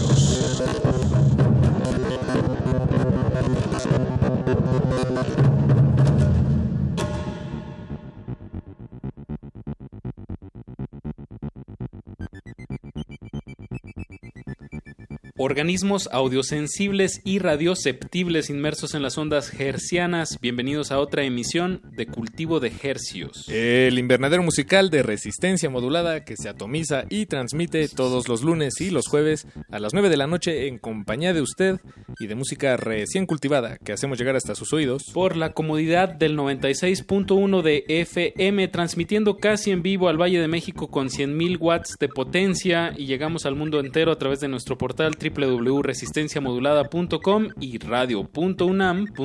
Organismos audiosensibles y radioceptibles inmersos en las ondas hercianas. Bienvenidos a otra emisión de Cultivo de Hercios. El invernadero musical de resistencia modulada que se atomiza y transmite todos los lunes y los jueves a las 9 de la noche en compañía de usted y de música recién cultivada que hacemos llegar hasta sus oídos. Por la comodidad del 96.1 de FM, transmitiendo casi en vivo al Valle de México con 100.000 watts de potencia y llegamos al mundo entero a través de nuestro portal www.resistenciamodulada.com y radio.unam.mx.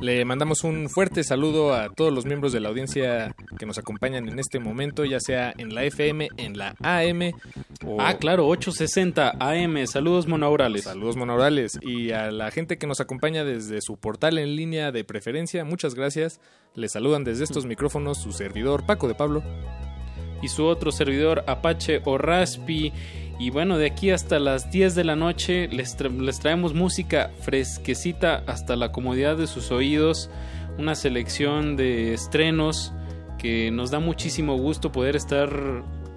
Le mandamos un fuerte saludo a todos los miembros de la audiencia que nos acompañan en este momento, ya sea en la FM, en la AM o... Ah, claro, 860 AM. Saludos monaurales. Saludos monaurales. Y a la gente que nos acompaña desde su portal en línea de preferencia, muchas gracias. Les saludan desde estos micrófonos su servidor Paco de Pablo. Y su otro servidor Apache o Raspi. Y bueno, de aquí hasta las 10 de la noche les, les, traemos música fresquecita hasta la comodidad de sus oídos, una selección de estrenos que nos da muchísimo gusto poder estar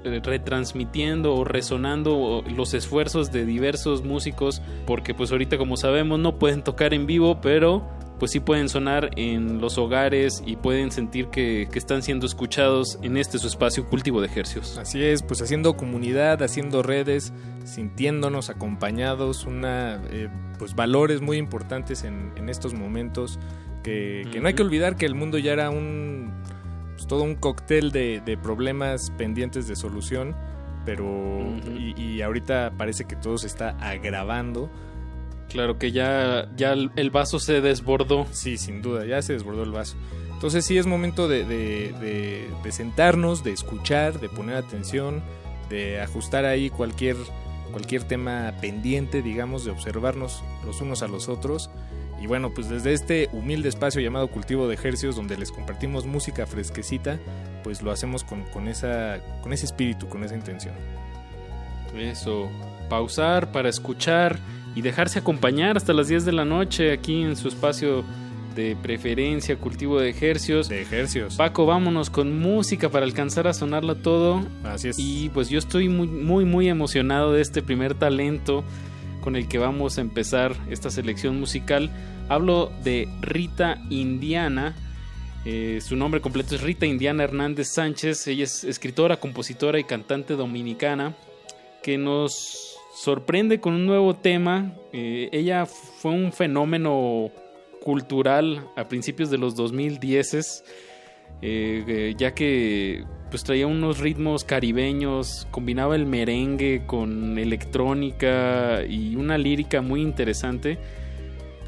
eh, retransmitiendo o resonando los esfuerzos de diversos músicos porque pues ahorita como sabemos no pueden tocar en vivo pero pues sí pueden sonar en los hogares y pueden sentir que, que, están siendo escuchados en este su espacio cultivo de ejercicios. Así es, pues haciendo comunidad, haciendo redes, sintiéndonos acompañados, una eh, pues valores muy importantes en, en estos momentos que, que, no hay que olvidar que el mundo ya era un pues, todo un cóctel de, de, problemas pendientes de solución, pero uh -huh. y, y ahorita parece que todo se está agravando. Claro que ya, ya el vaso se desbordó. Sí, sin duda, ya se desbordó el vaso. Entonces sí es momento de, de, de, de, sentarnos, de escuchar, de poner atención, de ajustar ahí cualquier, cualquier tema pendiente, digamos, de observarnos los unos a los otros. Y bueno, pues desde este humilde espacio llamado Cultivo de Ejercios, donde les compartimos música fresquecita, pues lo hacemos con, con, esa, con ese espíritu, con esa intención. Eso, pausar para escuchar y dejarse acompañar hasta las 10 de la noche aquí en su espacio de preferencia, cultivo de ejercios. De ejercios. Paco, vámonos con música para alcanzar a sonarlo todo. Así es. Y pues yo estoy muy, muy, muy emocionado de este primer talento con el que vamos a empezar esta selección musical. Hablo de Rita Indiana. Eh, su nombre completo es Rita Indiana Hernández Sánchez. Ella es escritora, compositora y cantante dominicana que nos sorprende con un nuevo tema. Eh, ella fue un fenómeno cultural a principios de los 2010 eh, ya que pues traía unos ritmos caribeños, combinaba el merengue con electrónica y una lírica muy interesante.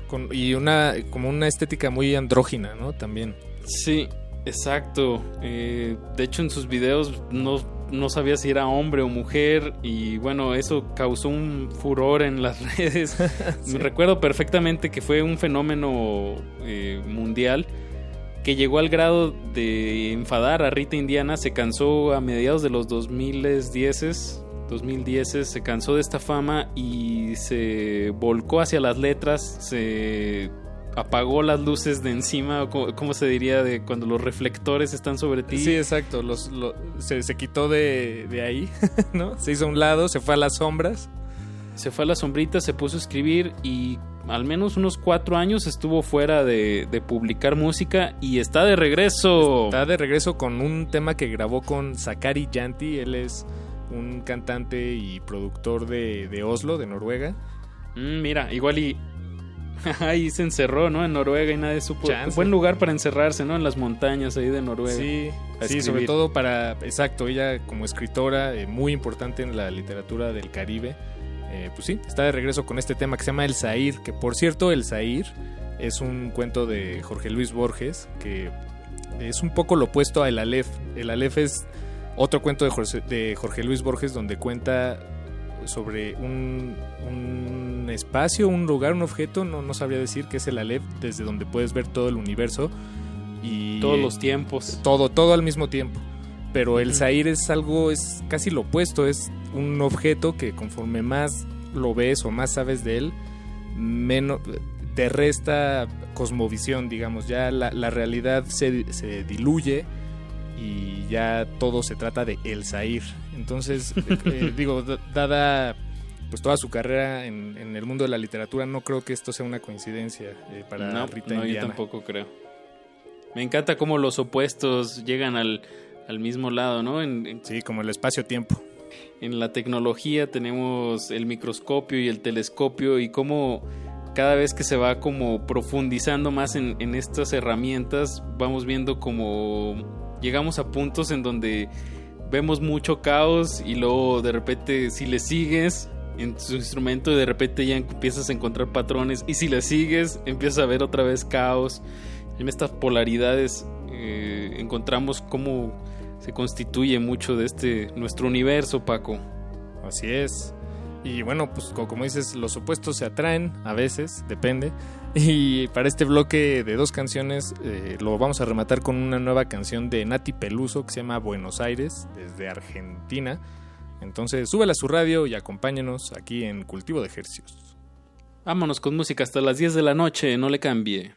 Con, y una como una estética muy andrógina, ¿no? También. Sí, exacto. Eh, de hecho en sus videos no no sabía si era hombre o mujer y bueno, eso causó un furor en las <laughs> redes. <laughs> sí. Me recuerdo perfectamente que fue un fenómeno eh, mundial que llegó al grado de enfadar a Rita Indiana, se cansó a mediados de los 2010 2010 se cansó de esta fama y se volcó hacia las letras, se apagó las luces de encima, ¿cómo se diría? De cuando los reflectores están sobre ti. Sí, exacto, los, se, se, quitó de, de ahí, <laughs> ¿no? Se hizo a un lado, se fue a las sombras. Se fue a las sombritas, se puso a escribir y al menos unos cuatro años estuvo fuera de, de, publicar música y está de regreso. Está de regreso con un tema que grabó con Sakari Yanti, él es un cantante y productor de, de Oslo, de Noruega. Mm, mira, igual y <laughs> ahí se encerró, ¿no? En Noruega y nadie supo. Chance. Buen lugar para encerrarse, ¿no? En las montañas ahí de Noruega. Sí, sí sobre todo para, exacto, ella como escritora eh, muy importante en la literatura del Caribe. Eh, pues sí, está de regreso con este tema que se llama El Zair, que por cierto, El Zair es un cuento de Jorge Luis Borges, que es un poco lo opuesto a El Aleph. El Aleph es otro cuento de Jorge, de Jorge Luis Borges donde cuenta sobre un, un, espacio, un lugar, un objeto, no, no sabría decir que es el Aleph, desde donde puedes ver todo el universo y todos los tiempos. Todo, todo al mismo tiempo. Pero el Zair es algo, es casi lo opuesto, es un objeto que conforme más lo ves o más sabes de él, menos te resta cosmovisión, digamos, ya la, la realidad se, se diluye y ya todo se trata de El Zair. Entonces, eh, digo, dada pues toda su carrera en, en, el mundo de la literatura, no creo que esto sea una coincidencia eh, para no, Rita no, Indiana. yo tampoco creo. Me encanta cómo los opuestos llegan al, al mismo lado, ¿no? En, en, sí, como el espacio-tiempo. En la tecnología tenemos el microscopio y el telescopio y cómo cada vez que se va como profundizando más en, en estas herramientas, vamos viendo como llegamos a puntos en donde vemos mucho caos y luego de repente si le sigues en su instrumento de repente ya empiezas a encontrar patrones y si le sigues empiezas a ver otra vez caos. En estas polaridades eh, encontramos cómo se constituye mucho de este nuestro universo, Paco. Así es. Y bueno, pues co- como dices, los opuestos se atraen a veces, depende. <laughs> Y para este bloque de dos canciones eh, lo vamos a rematar con una nueva canción de Nati Peluso que se llama Buenos Aires, desde Argentina. Entonces, súbela a su radio y acompáñenos aquí en Cultivo de Ejercicios. Vámonos con música hasta las 10 de la noche, no le cambie.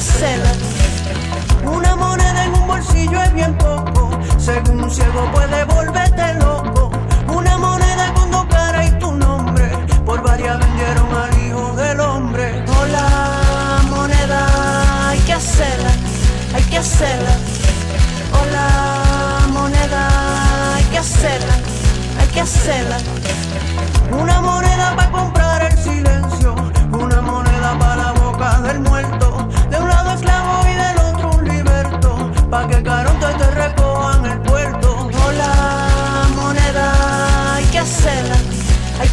Que. Una moneda en un bolsillo es bien poco. Según un ciego puede volverte loco. Una moneda con dos caras y tu nombre. Por varias vendieron al hijo del hombre. Hola, moneda, hay que hacerla, hay que hacerla. Hola, moneda, hay que hacerla, hay que hacerla. Una moneda para comprar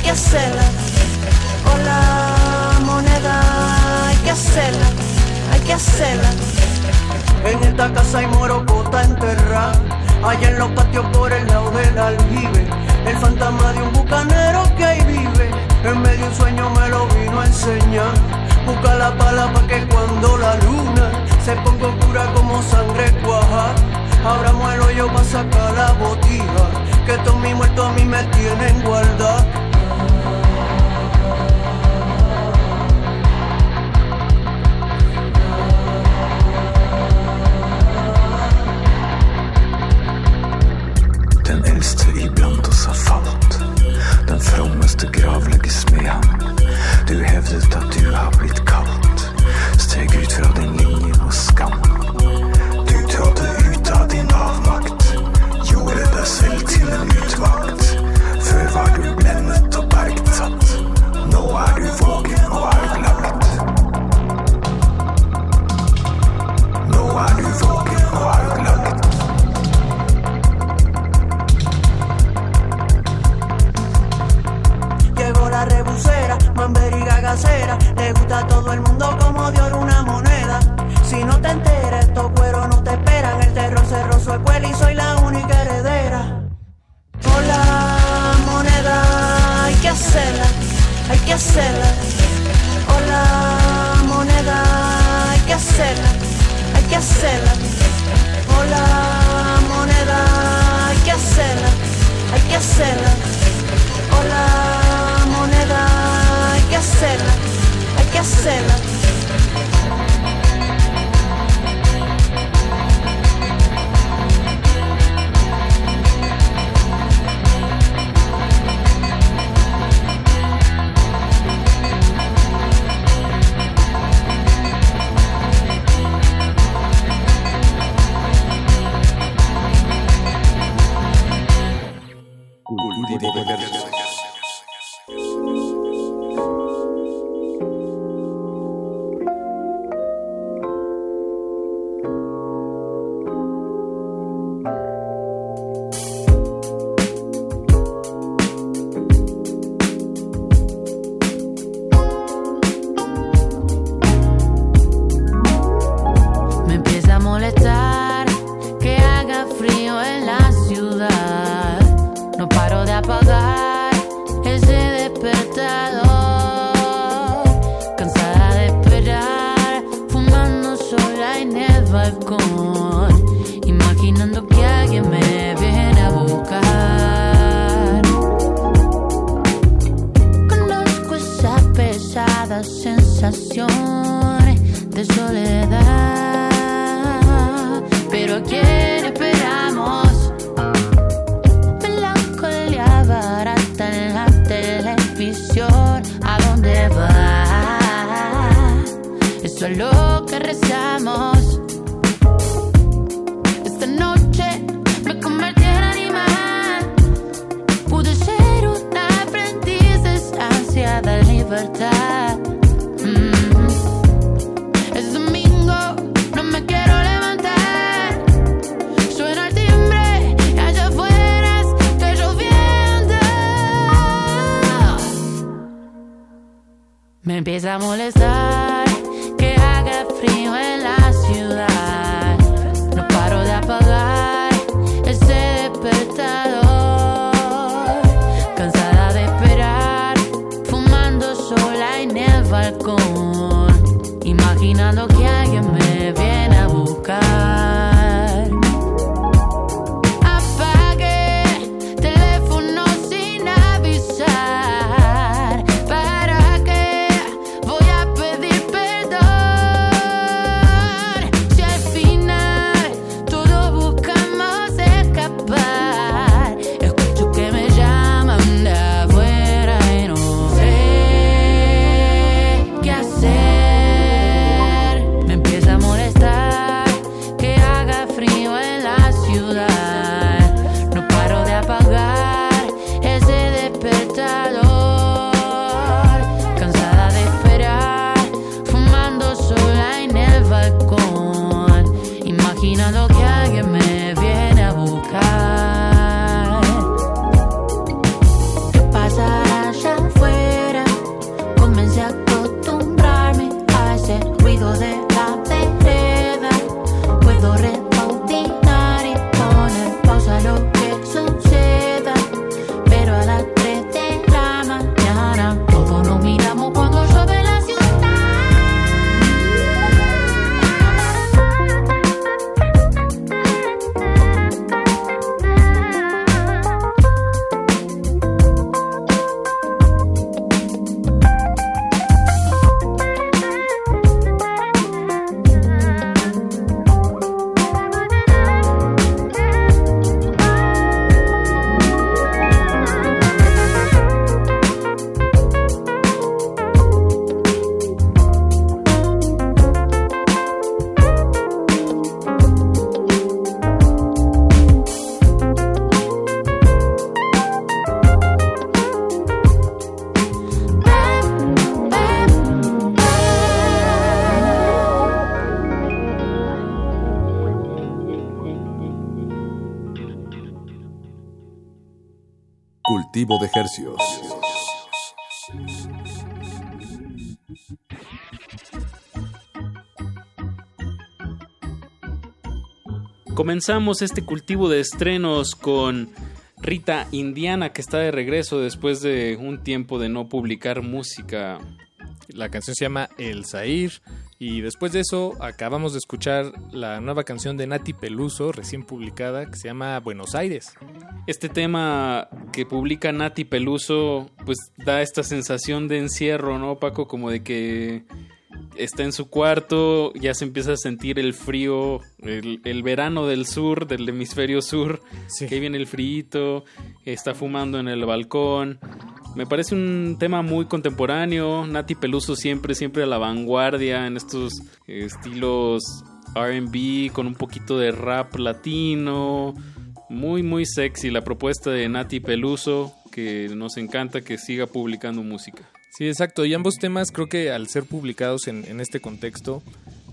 que hacerla. Hola, moneda, hay que hacerla, hay que hacerla. En esta casa hay morocota enterrada. Allá en los patios por el lado del aljibe. El fantasma de un bucanero que ahí vive. En medio de un sueño me lo vino a enseñar. Busca la pala pa' que cuando la luna se ponga oscura como sangre cuaja. Abramos el hoyo pa' sacar la botija. Que todos mis muertos a mí me tienen guardada. De hercios. Comenzamos este cultivo de estrenos con Rita Indiana, que está de regreso después de un tiempo de no publicar música. La canción se llama El Zahir. Y después de eso, acabamos de escuchar la nueva canción de Nati Peluso, recién publicada, que se llama Buenos Aires. Este tema que publica Nati Peluso, pues da esta sensación de encierro, ¿no, Paco? Como de que está en su cuarto, ya se empieza a sentir el frío, el, el verano del sur, del hemisferio sur, que ahí viene el frío, está fumando en el balcón. Me parece un tema muy contemporáneo. Nati Peluso siempre, siempre a la vanguardia en estos estilos RB con un poquito de rap latino. Muy, muy sexy la propuesta de Nati Peluso, que nos encanta que siga publicando música. Sí, exacto. Y ambos temas creo que al ser publicados en, en este contexto,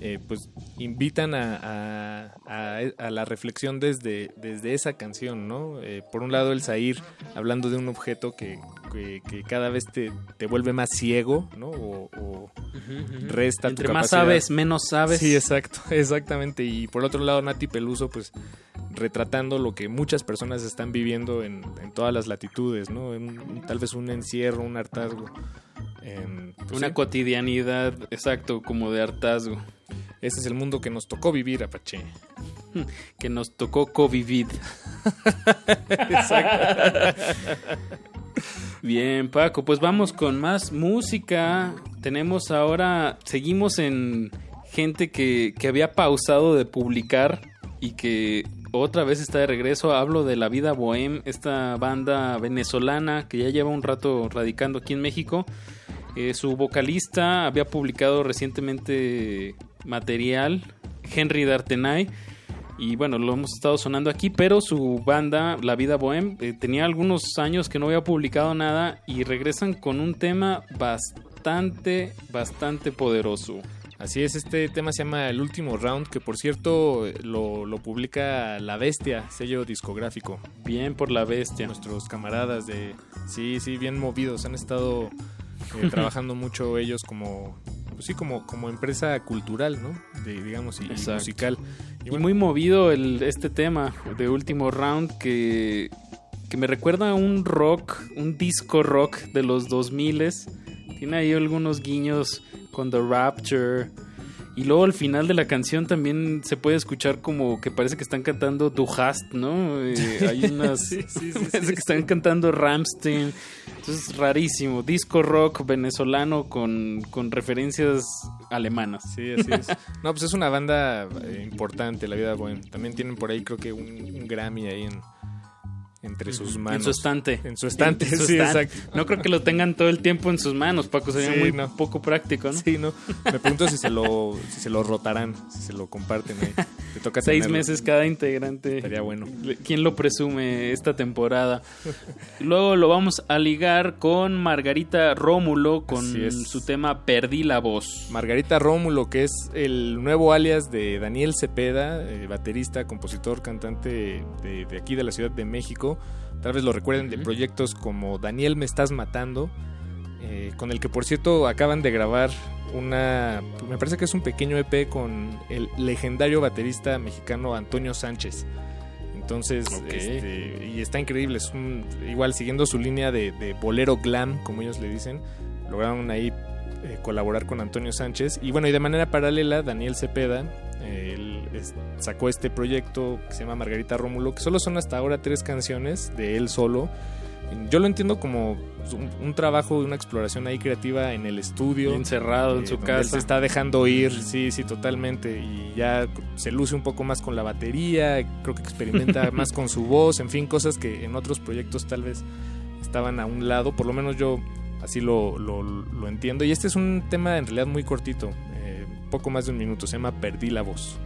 eh, pues invitan a, a- a- a la reflexión desde, desde esa canción, ¿no? Eh, por un lado el Zahir hablando de un objeto que, que- que cada vez te, te vuelve más ciego, ¿no? O, o resta tu Entre más sabes, menos sabes. Sí, exacto, <laughs> exactamente. Y por otro lado Nati Peluso, pues retratando lo que muchas personas están viviendo en, en todas las latitudes, ¿no? En tal vez un encierro, un hartazgo. En, pues, Una sí. cotidianidad, exacto, como de hartazgo. Ese es el mundo que nos tocó vivir, Apache. <laughs> que nos tocó convivir. <laughs> <laughs> Bien, Paco, pues vamos con más música. Tenemos ahora, seguimos en gente que, que había pausado de publicar y que otra vez está de regreso. Hablo de La Vida Bohem, esta banda venezolana que ya lleva un rato radicando aquí en México. Eh, su vocalista había publicado recientemente material, Henry D'Artenay. Y bueno, lo hemos estado sonando aquí, pero su banda, La Vida Bohem, eh, tenía algunos años que no había publicado nada y regresan con un tema bastante, bastante poderoso. Así es, este tema se llama El Último Round, que por cierto lo, lo publica La Bestia, sello discográfico. Bien por La Bestia. Nuestros camaradas de... Sí, sí, bien movidos, han estado eh, <laughs> trabajando mucho ellos como, pues sí, como, como empresa cultural, ¿no? De, digamos, y, musical. Y, muy movido el, este tema de último round que, que me recuerda a un rock, un disco rock de los 2000 Tiene ahí algunos guiños con The Rapture. Y luego al final de la canción también se puede escuchar como que parece que están cantando Du Hast, ¿no? Eh, <laughs> hay unas... Sí, sí, sí, <laughs> parece que están cantando Ramstein. Entonces rarísimo. Disco rock venezolano con, con referencias alemanas. Sí, así es. <laughs> No, pues es una banda eh, importante, La Vida Bohem. También tienen por ahí, creo que un, un Grammy ahí en, entre sus manos. En su estante. En su estante, En su sí, estante. exacto. No creo que lo tengan todo el tiempo en sus manos, Paco. Sería Sí, muy no. poco práctico, ¿no? Sí, no. Me pregunto si se lo, si se lo rotarán, si se lo comparten ahí. Te toca Seis tenerlo. meses cada integrante. Estaría bueno. ¿Quién lo presume esta temporada? Luego lo vamos a ligar con Margarita Rómulo con su tema Perdí la voz. Margarita Rómulo, que es el nuevo alias de Daniel Cepeda, eh, baterista, compositor, cantante de, de aquí de la Ciudad de México. Tal vez lo recuerden de proyectos como Daniel Me Estás Matando, eh, con el que por cierto acaban de grabar una, me parece que es un pequeño EP con el legendario baterista mexicano Antonio Sánchez. Entonces, este, y está increíble, es un, igual siguiendo su línea de, de bolero glam, como ellos le dicen, lograron ahí eh, colaborar con Antonio Sánchez. Y bueno, y de manera paralela, Daniel Cepeda eh, él, es- sacó este proyecto que se llama Margarita Rómulo, que solo son hasta ahora tres canciones de él solo. Yo lo entiendo como un, un trabajo, una exploración ahí creativa en el estudio. Encerrado en su donde él casa. Se está dejando ir, sí, sí, totalmente. Y ya se luce un poco más con la batería, creo que experimenta <laughs> más con su voz, en fin, cosas que en otros proyectos tal vez estaban a un lado, por lo menos yo así lo, lo, lo entiendo. Y este es un tema en realidad muy cortito, eh, poco más de un minuto, se llama Perdí la voz.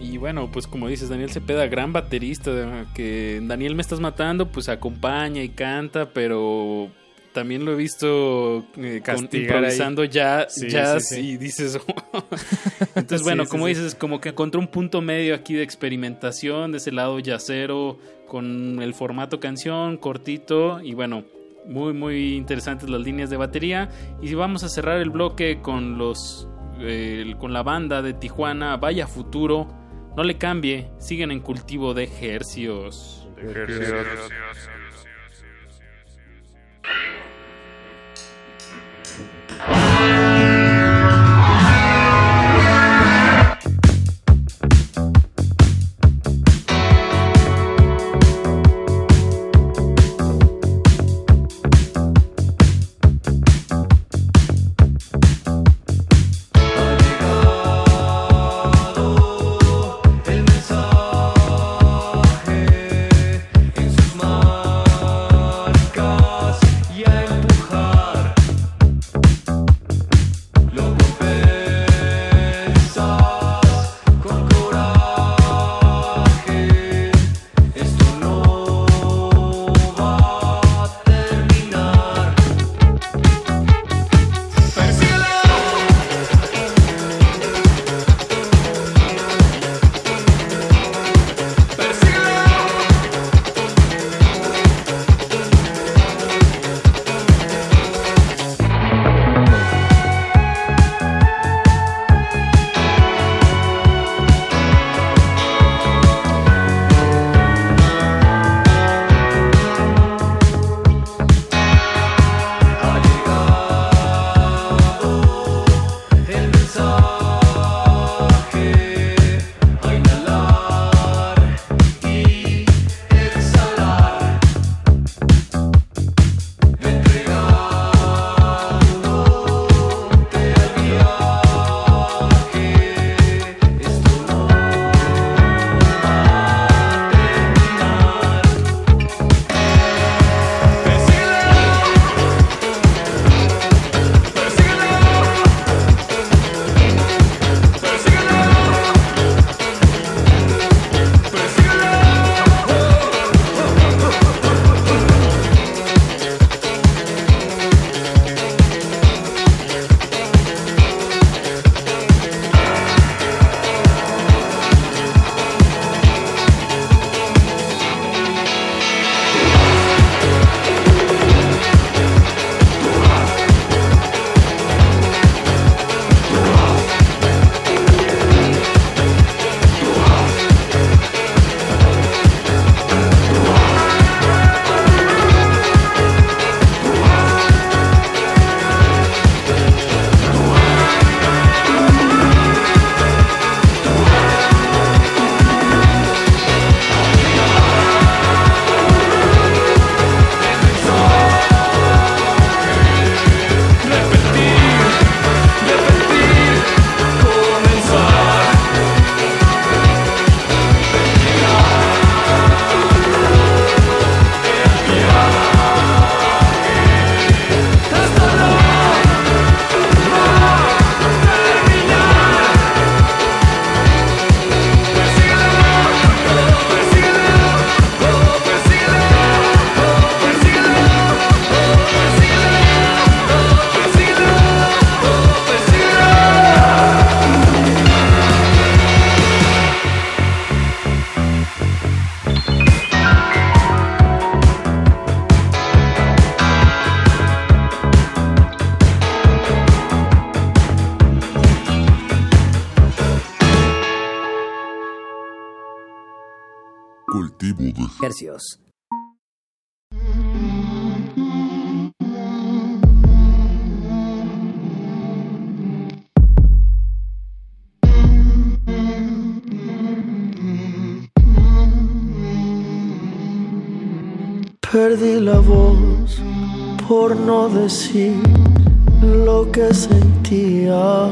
Y bueno, pues como dices, Daniel Cepeda, gran baterista, que Daniel me estás matando, pues acompaña y canta, pero también lo he visto eh, improvisando ahí. ya Sí, jazz sí, sí. y dices... <laughs> Entonces, Sí, bueno, como dices, como que encontró un punto medio aquí de experimentación, de ese lado yacero, con el formato canción, cortito, y bueno, muy, muy interesantes las líneas de batería. Y vamos a cerrar el bloque con los... eh, con la banda de Tijuana, Vaya Futuro, no le cambie, siguen en cultivo de en sus decir lo que sentía.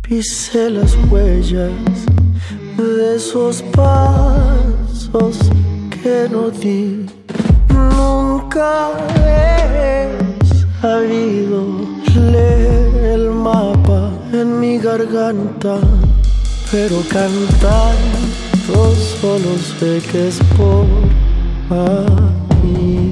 Pisé las huellas de esos pasos que no di. Nunca he sabido leer el mapa en mi garganta, pero cantar solo sé que es por ahí.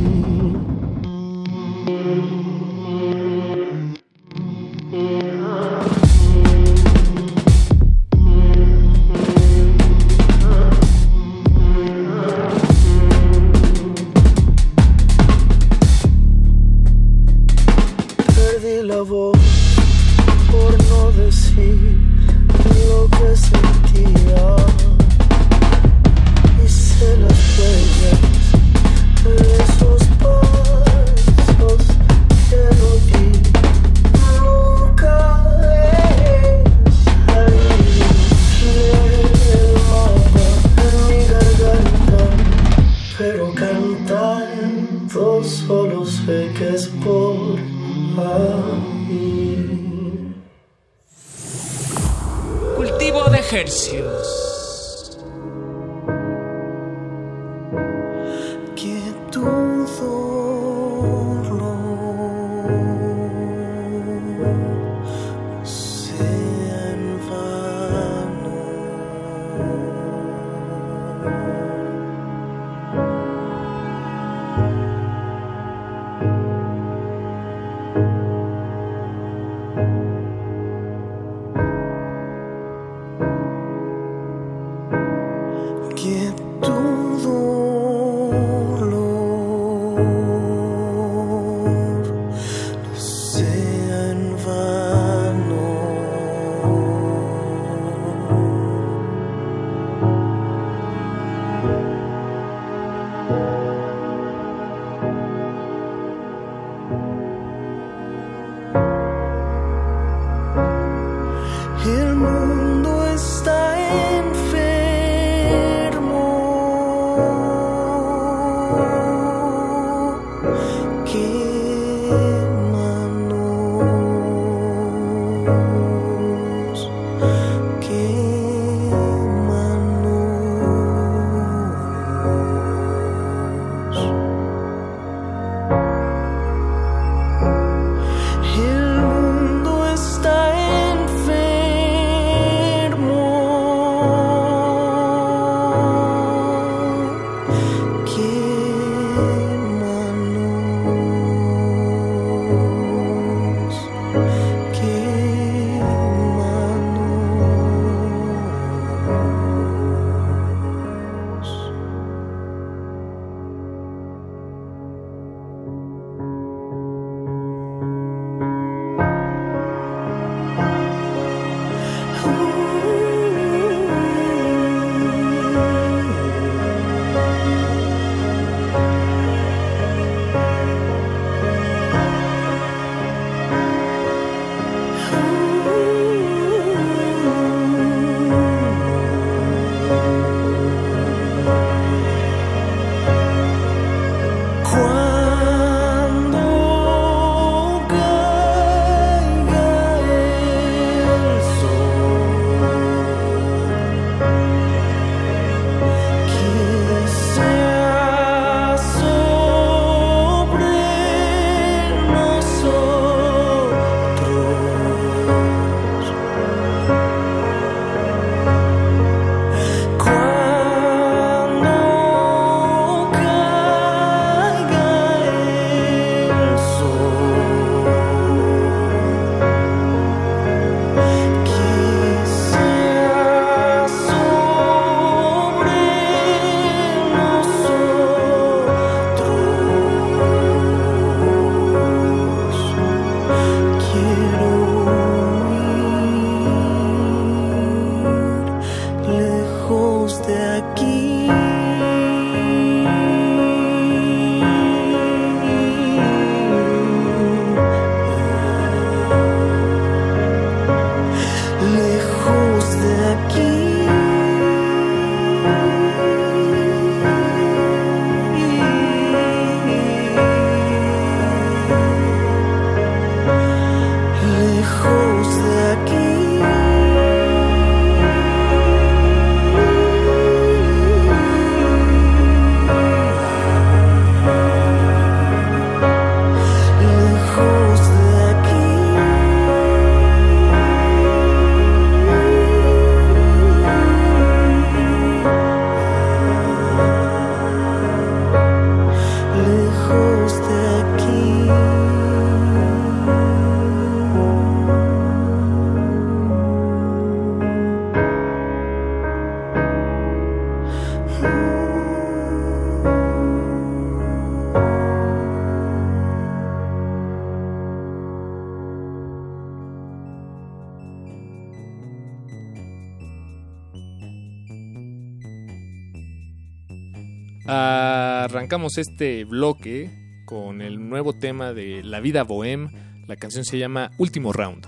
Arrancamos este bloque con el nuevo tema de La vida bohem. La canción se llama Último Round.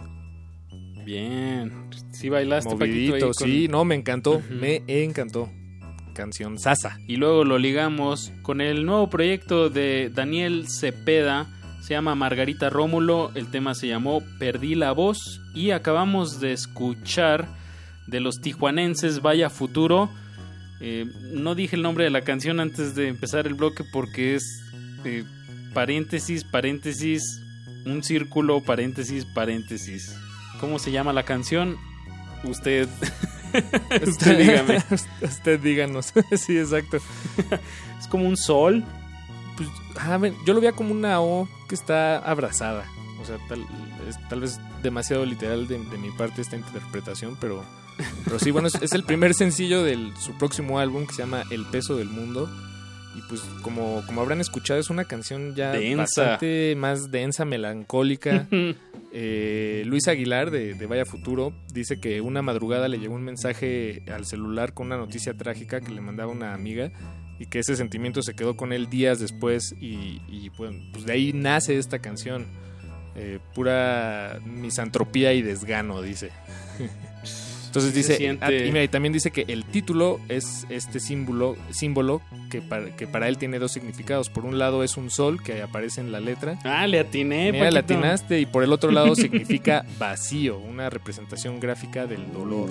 Bien. Sí bailaste, Paquito, Movidito, con- sí, no, me encantó, me encantó. Canción Sasa. Y luego lo ligamos con el nuevo proyecto de Daniel Cepeda. Se llama Margarita Rómulo. El tema se llamó Perdí la voz. Y acabamos de escuchar de los tijuanenses Vaya Futuro. Eh, no dije el nombre de la canción antes de empezar el bloque porque es eh, paréntesis, paréntesis, un círculo, paréntesis, paréntesis. ¿Cómo se llama la canción? Usted. <laughs> Usted dígame. <laughs> Usted díganos. <laughs> sí, exacto. Es como un sol. Pues, ah, ven, yo lo veía como una O que está abrazada. O sea, tal, es tal vez demasiado literal de, de mi parte esta interpretación, pero, pero sí, bueno, es, es el primer sencillo de su próximo álbum que se llama El peso del mundo. Y pues como, como habrán escuchado, es una canción ya Densa. bastante más densa, melancólica. <laughs> Eh, Luis Aguilar de, de Vaya Futuro dice que una madrugada le llegó un mensaje al celular con una noticia trágica que le mandaba una amiga y que ese sentimiento se quedó con él días después y, pues de ahí nace esta canción. Eh, pura misantropía y desgano, dice. <laughs> Entonces dice, siente- ah, y mira, y también dice que el título es este símbolo, símbolo que, para, que para él tiene dos significados. Por un lado es un sol que aparece en la letra. Ah, le atiné. Mira, le atinaste. Y por el otro lado <laughs> significa vacío, una representación gráfica del dolor.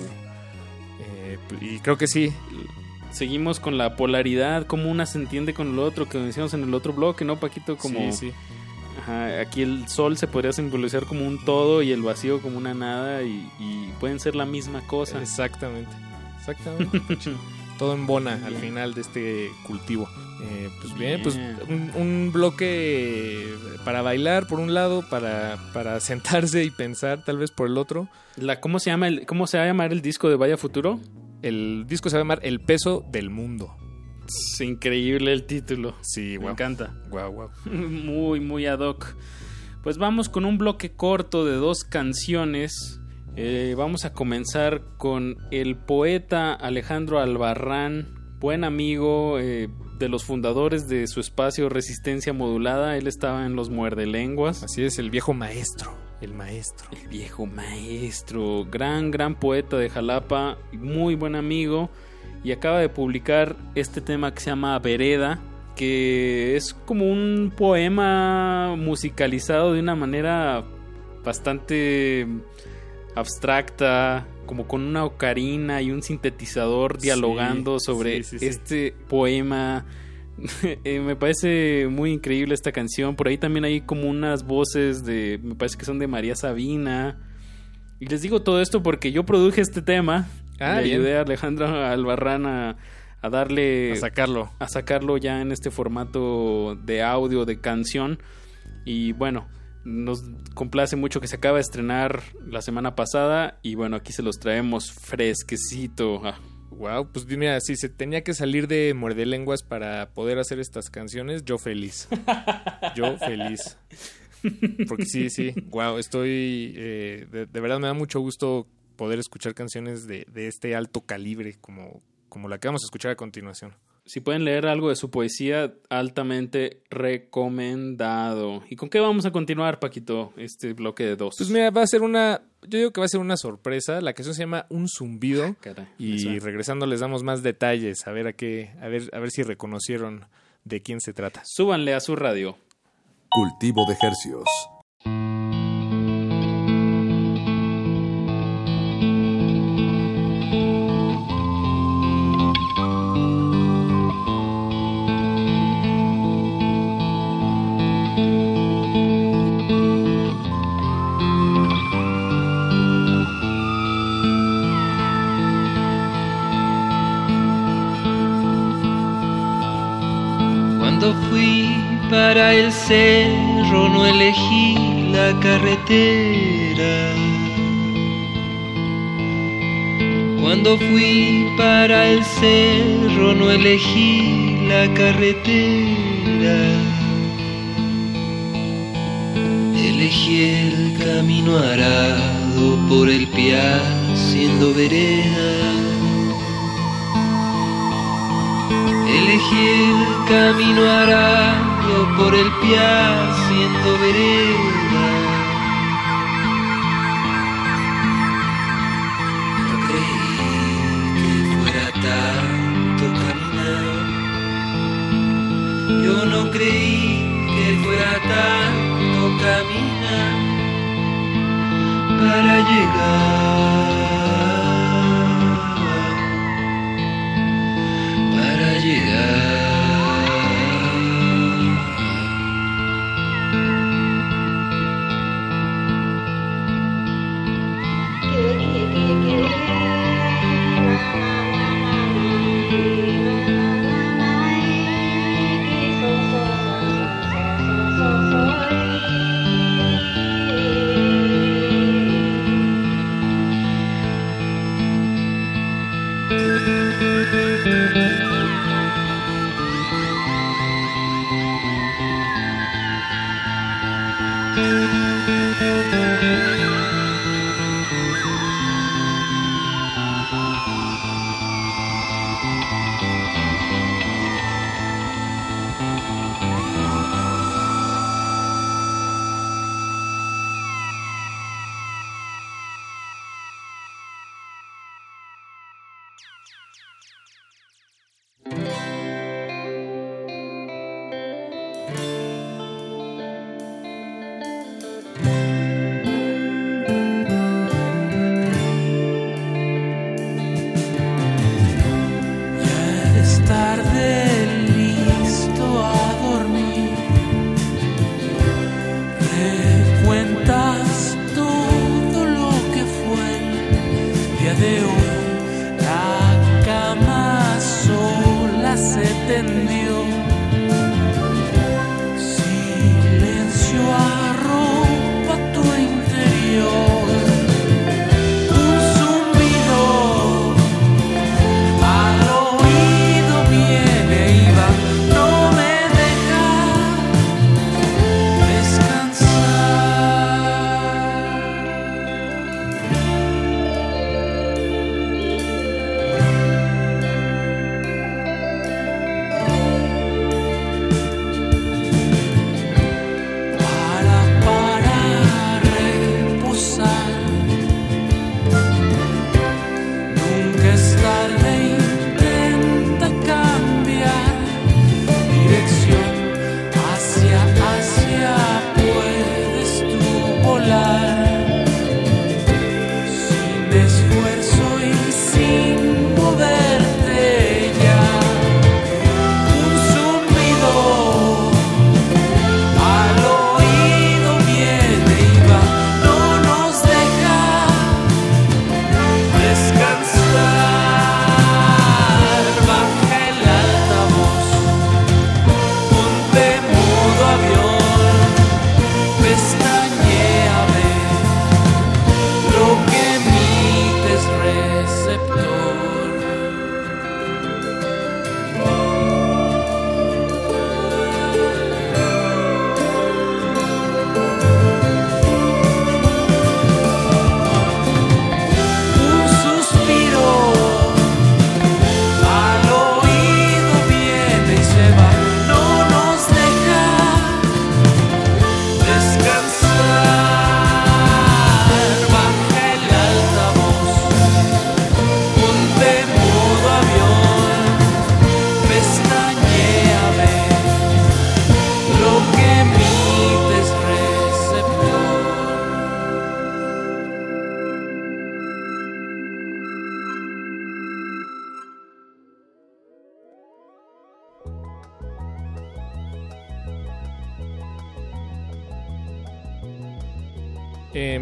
Eh, y creo que sí. Seguimos con la polaridad, como una se entiende con el otro, que decíamos en el otro bloque, ¿no, Paquito? Como, Sí, sí. Ajá, aquí el sol se podría simbolizar como un todo y el vacío como una nada y, y pueden ser la misma cosa. Exactamente. Exactamente. <laughs> Todo en bona al final de este cultivo. Eh, pues bien, pues un, un bloque para bailar por un lado, para, para <laughs> sentarse y pensar tal vez por el otro. La, ¿cómo, se llama el, ¿Cómo se va a llamar el disco de Vaya Futuro? El disco se va a llamar El peso del mundo. Es increíble el título. Sí, Me guau. encanta. Guau, guau. <laughs> muy, muy ad hoc. Pues vamos con un bloque corto de dos canciones. Eh, vamos a comenzar con el poeta Alejandro Albarrán, buen amigo eh, de los fundadores de su espacio Resistencia Modulada. Él estaba en los Muerdelenguas. Así es, el viejo maestro. El maestro. El viejo maestro. Gran, gran poeta de Jalapa. Muy buen amigo. Y acaba de publicar este tema que se llama Vereda. Que es como un poema musicalizado de una manera bastante abstracta. Como con una ocarina y un sintetizador dialogando Sí, sobre sí, sí, sí. este poema. <laughs> Eh, me parece muy increíble esta canción. Por ahí también hay como unas voces de. Me parece que son de María Sabina. Y les digo todo esto porque yo produje este tema. Ah, Le bien. ayudé a Alejandro Albarrán a, a darle. A sacarlo. A sacarlo ya en este formato de audio, de canción. Y bueno, nos complace mucho que se acaba de estrenar la semana pasada. Y bueno, aquí se los traemos fresquecito. Ah, Wow, pues mira, si se tenía que salir de muerde lenguas para poder hacer estas canciones, yo feliz. Yo feliz. <laughs> Porque sí, sí, wow, estoy. eh, de, de verdad me da mucho gusto poder escuchar canciones de, de este alto calibre, como, como la que vamos a escuchar a continuación. Si pueden leer algo de su poesía, altamente recomendado. ¿Y con qué vamos a continuar, Paquito, este bloque de dos? Pues mira, va a ser una. Yo digo que va a ser una sorpresa. La canción se llama Un zumbido. Caray, y regresando les damos más detalles. A ver a qué. A ver, a ver si reconocieron de quién se trata. Súbanle a su radio. Cultivo de Hercios. El cerro no elegí la carretera. Cuando fui para el cerro no elegí la carretera. Elegí el camino arado por el piar siendo vereda. Elegí el camino arado por el pie siendo vereda. No creí que fuera tanto caminar. Yo no creí que fuera tanto caminar para llegar. Ya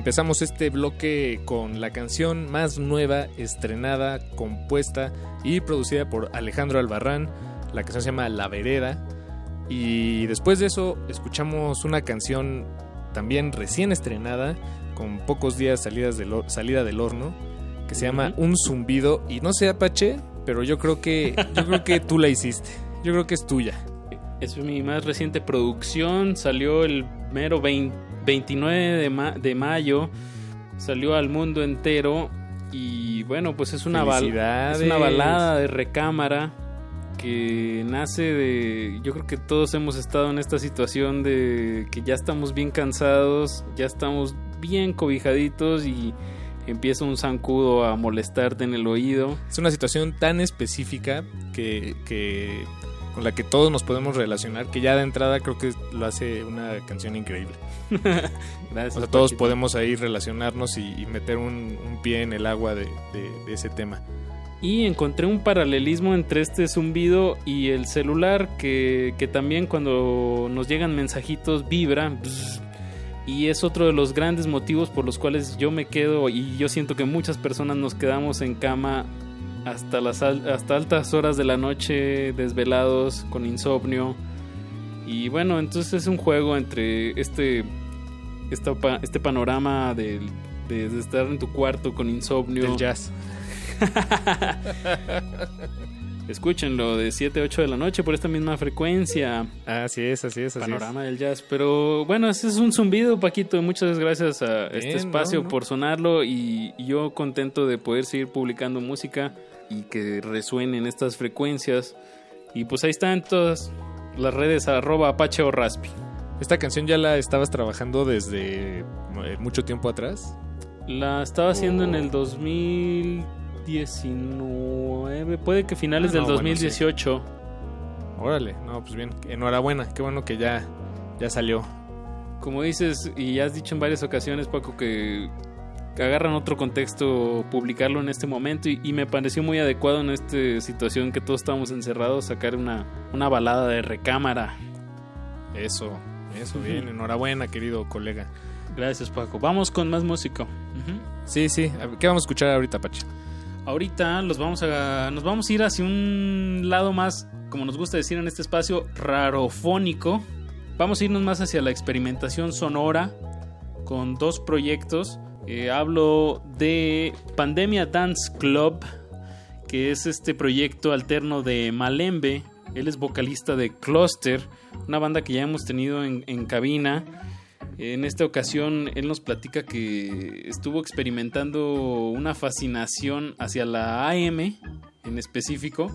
empezamos este bloque con la canción más nueva, estrenada, compuesta y producida por Alejandro Albarrán. La canción se llama La Vereda. Y después de eso escuchamos una canción también recién estrenada, con pocos días salidas del salida del horno, que se llama Un Zumbido. Y no sé, Apache, pero yo creo que, yo creo que tú la hiciste. Yo creo que es tuya. Es mi más reciente producción. Salió el mero vein- 29 de, ma- de mayo. Salió al mundo entero. Y bueno, pues es una, es una balada de recámara que nace de... Yo creo que todos hemos estado en esta situación de que ya estamos bien cansados, ya estamos bien cobijaditos y empieza un zancudo a molestarte en el oído. Es una situación tan específica que, que con la que todos nos podemos relacionar, que ya de entrada creo que lo hace una canción increíble. <laughs> Gracias. O sea, todos podemos ahí relacionarnos y, y meter un, un pie en el agua de, de- de ese tema. Y encontré un paralelismo entre este zumbido y el celular que, que también cuando nos llegan mensajitos vibra. bzz, y es otro de los grandes motivos por los cuales yo me quedo y yo siento que muchas personas nos quedamos en cama hasta las al- hasta altas horas de la noche desvelados con insomnio. Y bueno, entonces es un juego entre este esta este panorama de, de estar en tu cuarto con insomnio. Del jazz. <laughs> Escúchenlo de 7 a 8 de la noche por esta misma frecuencia. Así es, así es, así Panorama del jazz. Pero bueno, ese es un zumbido, Paquito. Muchas gracias a Bien, este espacio no, no. por sonarlo y yo contento de poder seguir publicando música y que resuenen estas frecuencias. Y pues ahí están todas las redes arroba apache o raspi. ¿Esta canción ya la estabas trabajando desde eh, mucho tiempo atrás? La estaba haciendo en el 2019, puede que finales Ah, no, del bueno, 2018. Órale, no, pues bien, enhorabuena, qué bueno que ya, ya salió. Como dices y has dicho en varias ocasiones, Paco, que agarran otro contexto publicarlo en este momento y, y me pareció muy adecuado en esta situación que todos estamos encerrados sacar una, una balada de recámara. Eso, eso, bien, enhorabuena, querido colega. Gracias, Paco. Vamos con más música. Sí, sí, ¿qué vamos a escuchar ahorita, Pache? Ahorita los vamos a, nos vamos a ir hacia un lado más, como nos gusta decir en este espacio, rarofónico. Vamos a irnos más hacia la experimentación sonora con dos proyectos. Eh, hablo de Pandemia Dance Club, que es este proyecto alterno de Malembe. Él es vocalista de Cluster, una banda que ya hemos tenido en, en cabina. En esta ocasión él nos platica que estuvo experimentando una fascinación hacia la AM en específico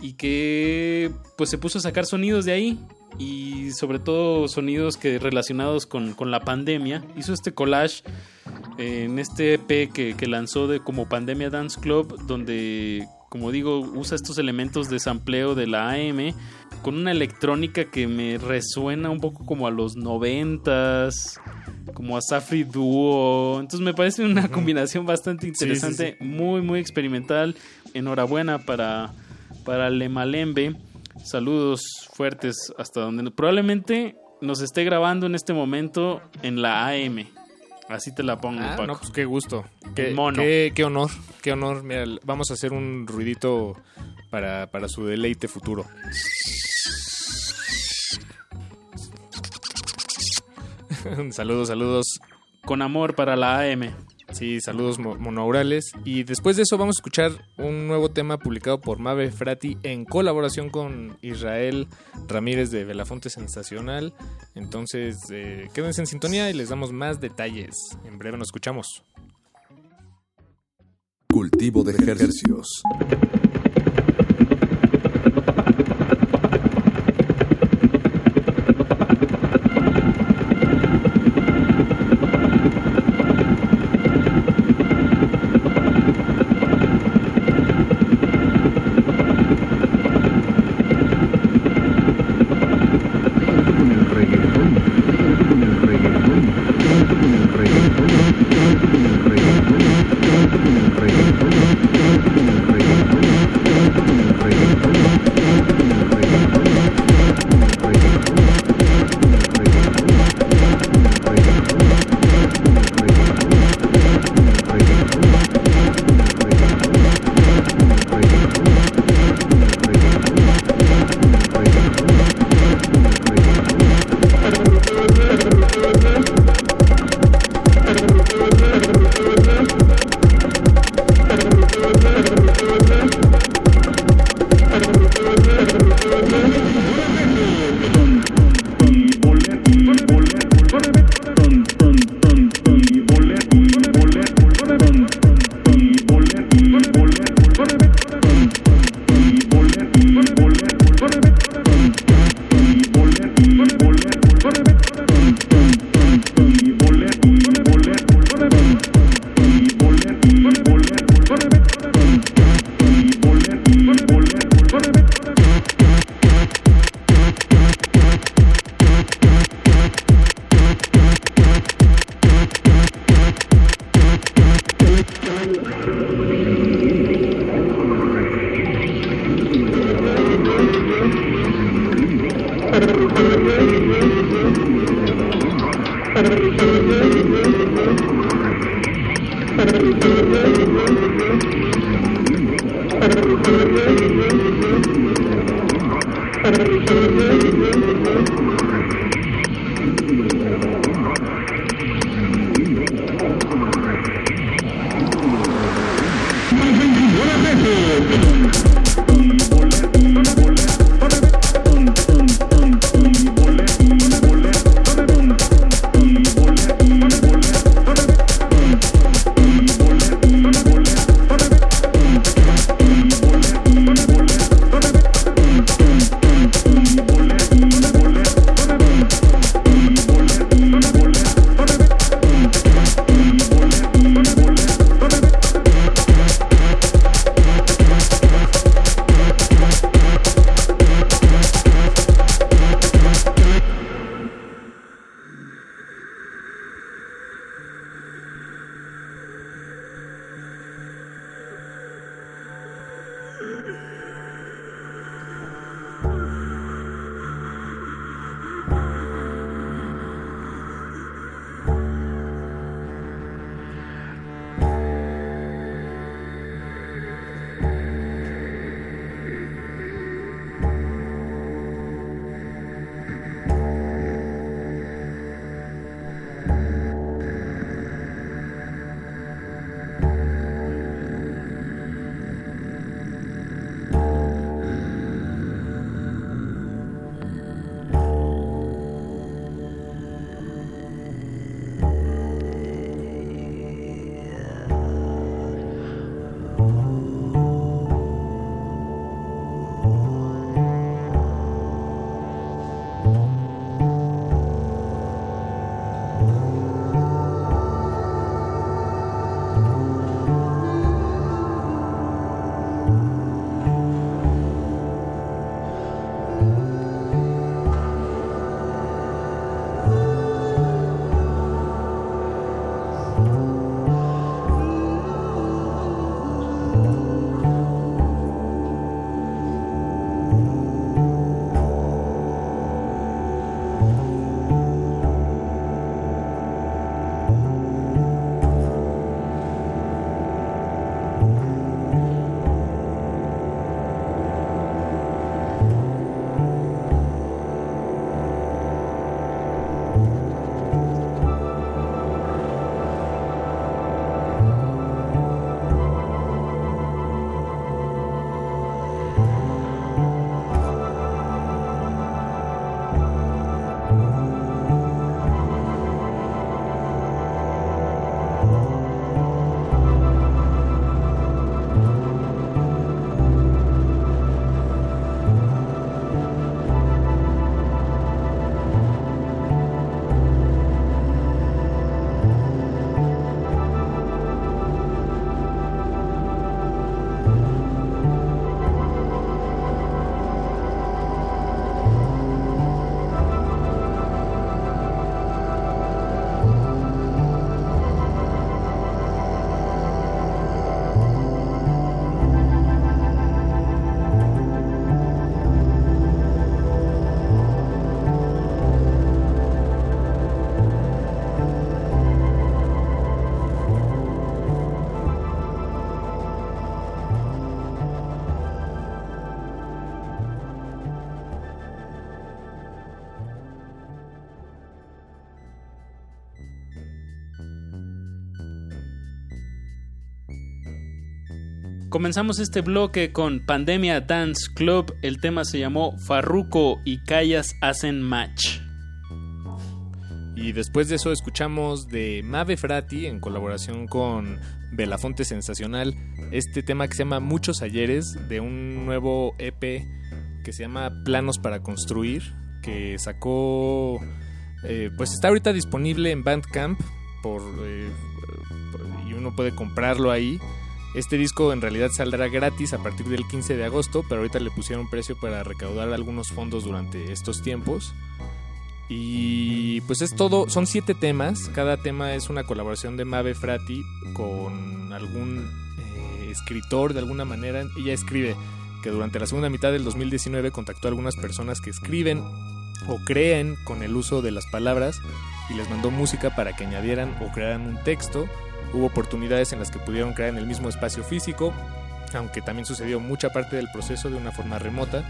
y que pues se puso a sacar sonidos de ahí y sobre todo sonidos que relacionados con, con la pandemia. Hizo este collage en este EP que, que lanzó de como Pandemia Dance Club donde como digo usa estos elementos de sampleo de la AM con una electrónica que me resuena un poco como a los noventas como a Safri Duo entonces me parece una combinación bastante sí, interesante muy muy experimental. Enhorabuena para para Lemalembe saludos fuertes hasta donde probablemente nos esté grabando en este momento en la AM así te la pongo Ah, Paco. no, pues qué gusto. Qué, mono. Qué, qué honor, qué honor. Mira, vamos a hacer un ruidito para, para su deleite futuro. <laughs> saludos, saludos. Con amor para la AM. Sí, saludos mo- monoaurales. Y después de eso vamos a escuchar un nuevo tema publicado por Mave Frati en colaboración con Israel Ramírez de Belafonte Sensacional. Entonces, eh, quédense en sintonía y les damos más detalles. En breve nos escuchamos. Cultivo de ejercicios. Comenzamos este bloque con Pandemia Dance Club. El tema se llamó Farruko y Callas hacen match. Y después de eso escuchamos de Mave Frati en colaboración con Belafonte Sensacional este tema que se llama Muchos Ayeres de un nuevo EP que se llama Planos para Construir que sacó eh, pues está ahorita disponible en Bandcamp por, eh, y uno puede comprarlo ahí este disco en realidad saldrá gratis a partir del 15 de agosto, pero ahorita le pusieron precio para recaudar algunos fondos durante estos tiempos. Y pues es todo, son siete temas, cada tema es una colaboración de Mave Frati con algún eh, escritor de alguna manera. Ella escribe que durante la segunda mitad del 2019 contactó a algunas personas que escriben o creen con el uso de las palabras y les mandó música para que añadieran o crearan un texto Hubo oportunidades en las que pudieron crear en el mismo espacio físico aunque también sucedió mucha parte del proceso de una forma remota.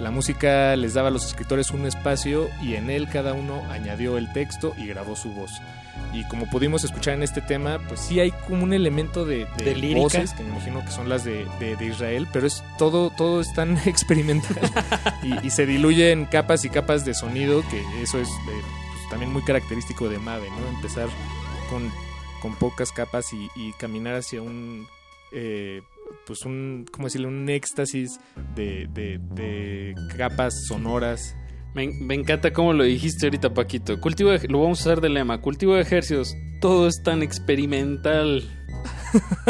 La música les daba a los escritores un espacio y en él cada uno añadió el texto y grabó su voz. Y como pudimos escuchar en este tema, pues sí hay como un elemento de, de ¿De voces, que me imagino que son las de, de- de Israel, pero es todo, todo es tan <laughs> experimental y, y se diluye en capas y capas de sonido, que eso es eh, pues, también muy característico de Mave, ¿no? Empezar con, con pocas capas y, y caminar hacia un... eh, pues un, ¿cómo decirlo? Un éxtasis de, de- de capas sonoras. Me, me encanta cómo lo dijiste ahorita, Paquito. Cultivo de- lo vamos a usar de lema. Cultivo de ejercicios. Todo es tan experimental.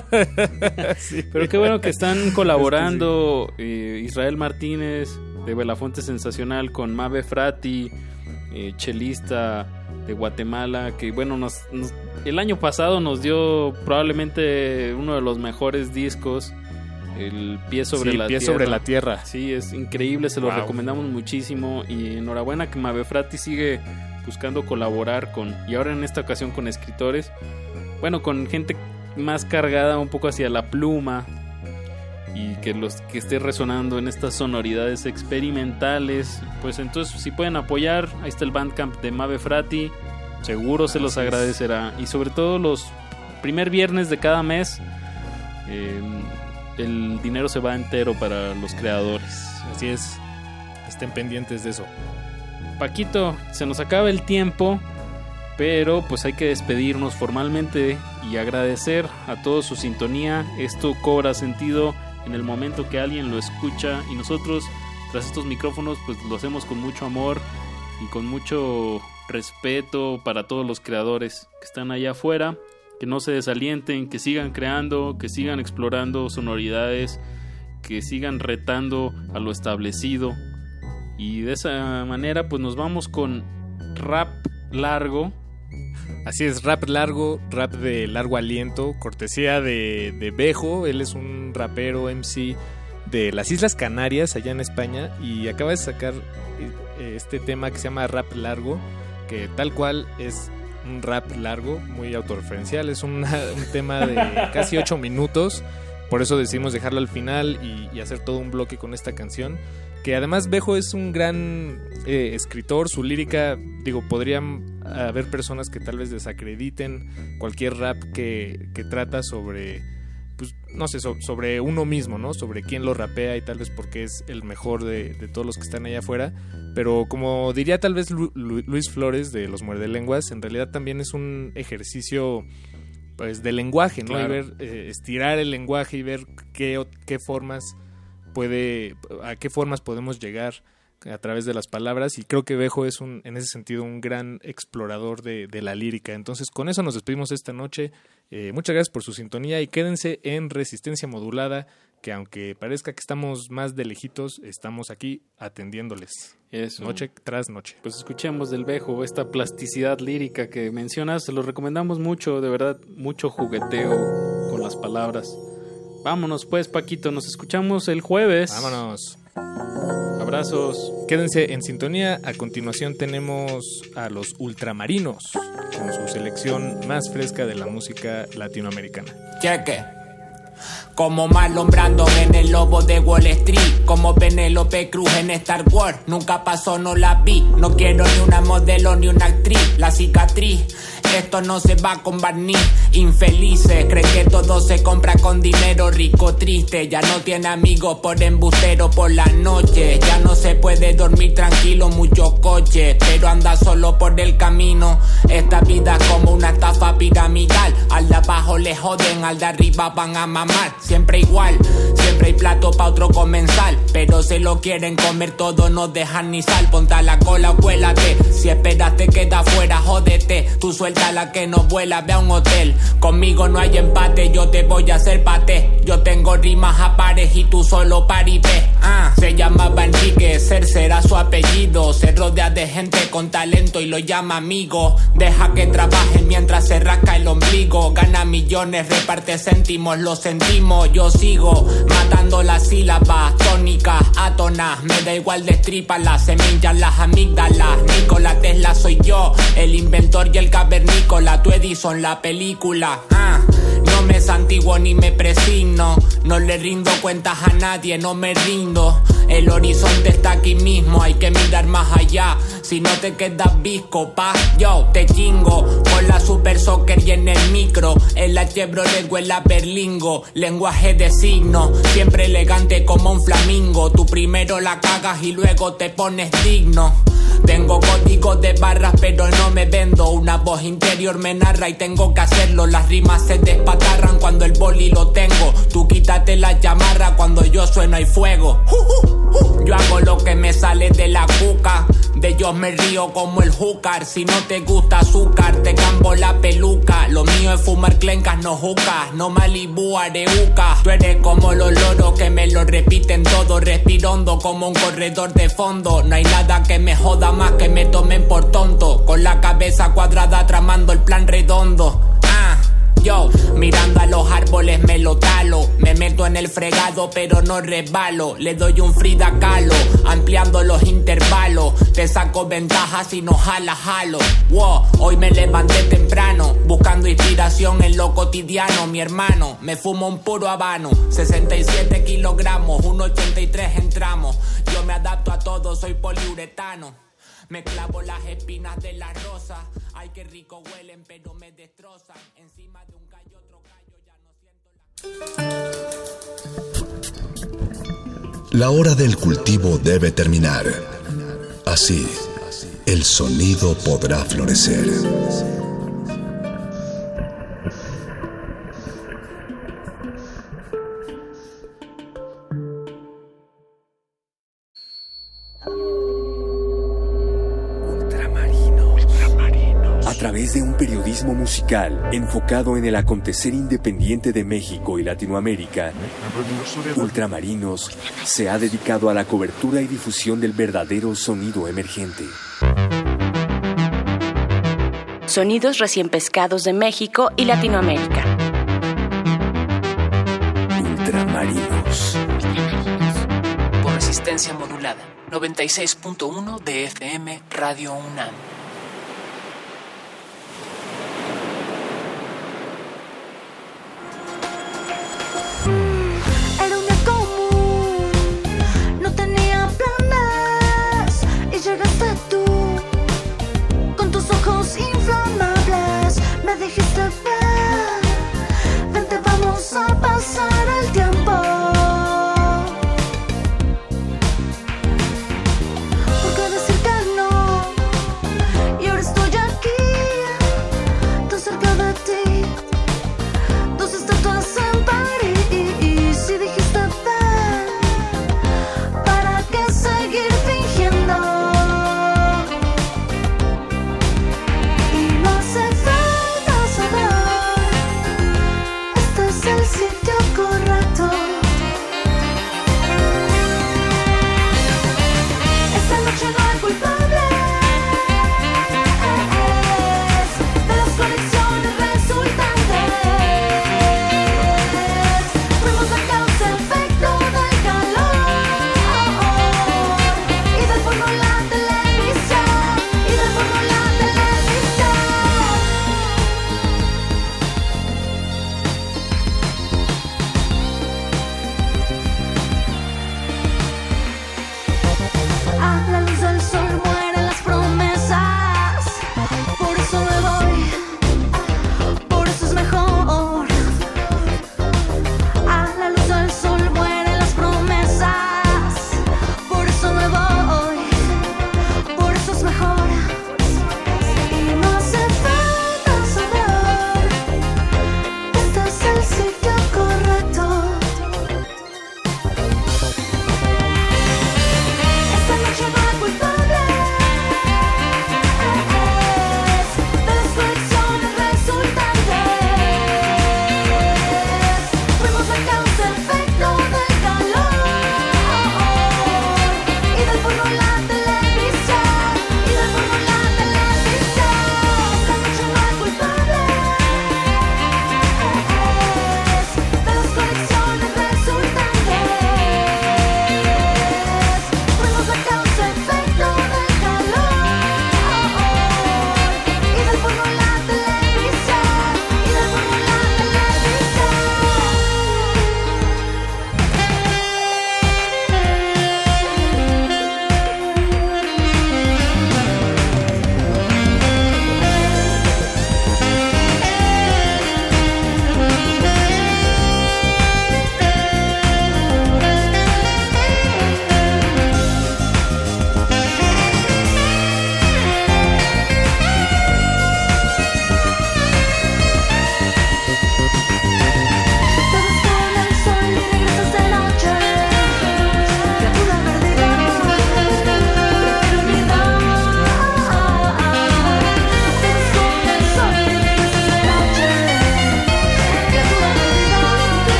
<laughs> Pero qué bueno que están <laughs> colaborando eh, Israel Martínez de Belafonte Sensacional con Mabe Frati, eh, chelista de Guatemala, que bueno, nos, nos- el año pasado nos dio probablemente uno de los mejores discos, El Pie sobre Sí, la Pie Tierra. sobre la Tierra. Sí, es increíble, se lo recomendamos muchísimo y enhorabuena que Mabe Frati sigue buscando colaborar con, y ahora en esta ocasión con escritores, bueno, con gente más cargada un poco hacia la pluma y que los que esté resonando en estas sonoridades experimentales, pues entonces si pueden apoyar, ahí está el Bandcamp de Mabe Frati, seguro se los agradecerá y sobre todo los primer viernes de cada mes eh, el dinero se va entero para los creadores. Así es. Estén pendientes de eso. Paquito, se nos acaba el tiempo, pero pues hay que despedirnos formalmente y agradecer a todos su sintonía. Esto cobra sentido en el momento que alguien lo escucha y nosotros tras estos micrófonos pues lo hacemos con mucho amor y con mucho respeto para todos los creadores que están allá afuera, que no se desalienten, que sigan creando, que sigan explorando sonoridades, que sigan retando a lo establecido. Y de esa manera pues nos vamos con rap largo. Así es, rap largo, rap de largo aliento, cortesía de, de Bejo, él es un rapero MC de las Islas Canarias, allá en España, y acaba de sacar eh, este tema que se llama rap largo, que tal cual es un rap largo, muy autorreferencial, es una- un tema de <laughs> casi 8 minutos, por eso decidimos dejarlo al final y, y hacer todo un bloque con esta canción. Que además Bejo es un gran eh, escritor, su lírica, digo, podrían haber personas que tal vez desacrediten cualquier rap que, que trata sobre, pues, no sé, so- sobre uno mismo, ¿no? Sobre quién lo rapea y tal vez porque es el mejor de, de todos los que están allá afuera. Pero como diría tal vez Lu- Lu- Luis Flores de Los Muerde Lenguas, en realidad también es un ejercicio pues de lenguaje, ¿no? Claro. Y ver, eh, estirar el lenguaje y ver qué, qué formas puede, a qué formas podemos llegar a través de las palabras y creo que Bejo es un, en ese sentido un gran explorador de, de la lírica. Entonces con eso nos despedimos esta noche. Eh, muchas gracias por su sintonía y quédense en resistencia modulada que aunque parezca que estamos más de lejitos, estamos aquí atendiéndoles. Eso. Noche tras noche. Pues escuchemos del Bejo esta plasticidad lírica que mencionas, se lo recomendamos mucho, de verdad, mucho jugueteo con las palabras. Vámonos pues, Paquito, nos escuchamos el jueves. Vámonos. Abrazos. Quédense en sintonía. A continuación tenemos a los Ultramarinos con su selección más fresca de la música latinoamericana. Cheque. Como Marlon Brando en el lobo de Wall Street. Como Penélope Cruz en Star Wars. Nunca pasó, no la vi. No quiero ni una modelo ni una actriz. La cicatriz. Esto no se va con barniz. Infelices. Creen que todo se compra con dinero. Rico, triste. Ya no tiene amigos por embustero por la noche. Ya no se puede dormir tranquilo. Muchos coches. Pero anda solo por el camino. Esta vida es como una estafa piramidal. Al de abajo le joden, al de arriba van a mamar. Siempre igual, siempre hay plato pa' otro comensal. Pero se lo quieren comer todo, no dejan ni sal. Ponte a la cola cuélate. Si esperas te queda fuera, jódete. Tú suelta la que no vuela, ve a un hotel. Conmigo no hay empate, yo te voy a hacer pate. Yo tengo rimas a pares y tú solo paripé. Ah, se llamaba Enrique, ser será su apellido. Se rodea de gente con talento y lo llama amigo. Deja que trabajen mientras se rasca el ombligo. Gana millones, reparte céntimos, lo sentimos. Yo sigo matando las sílabas tónicas, mato nada. Me da igual de semillas, las amígdalas. Nikola Tesla soy yo, el inventor y el cavernícola. Tu Edison, la película. Ah. No me santiguo ni me presigno. No le rindo cuentas a nadie, no me rindo. El horizonte está aquí mismo, hay que mirar más allá. Si no te quedas visco, pa, yo te chingo. Con la super soccer y en el micro. En la Chevrolet o en la Berlingo. Lenguaje de signo, siempre elegante como un flamingo. Tú primero la cagas y luego te pones digno. Tengo código de barras pero no me vendo Una voz interior me narra y tengo que hacerlo. Las rimas se despatarran cuando el boli lo tengo. Tú quítate la chamarra cuando yo sueno hay fuego. Yo hago lo que me sale de la cuca. De ellos me río como el júcar. Si no te gusta azúcar te cambo la peluca. Lo mío es fumar clencas, no jucas No Malibu, areuca Tú eres como los loros que me lo repiten todo. Respirondo como un corredor de fondo. No hay nada que me joda más que me tomen por tonto. Con la cabeza cuadrada tramando el plan redondo. Ah. Yo, mirando a los árboles me lo talo. Me meto en el fregado, pero no resbalo. Le doy un Frida Calo, ampliando los intervalos. Te saco ventajas y no jala jalo. Wow, hoy me levanté temprano, buscando inspiración en lo cotidiano. Mi hermano, me fumo un puro habano. 67 kilogramos, 1,83 entramos. Yo me adapto a todo, soy poliuretano. Me clavo las espinas de la rosa. Ay, qué rico huelen, pero me destrozan. Encima de un callo, otro callo, ya no siento la. La hora del cultivo debe terminar. Así, el sonido podrá florecer. Través de un periodismo musical enfocado en el acontecer independiente de México y Latinoamérica, Ultramarinos se ha dedicado a la cobertura y difusión del verdadero sonido emergente. Sonidos recién pescados de México y Latinoamérica. Ultramarinos. Por resistencia modulada. 96.1 de FM Radio UNAM.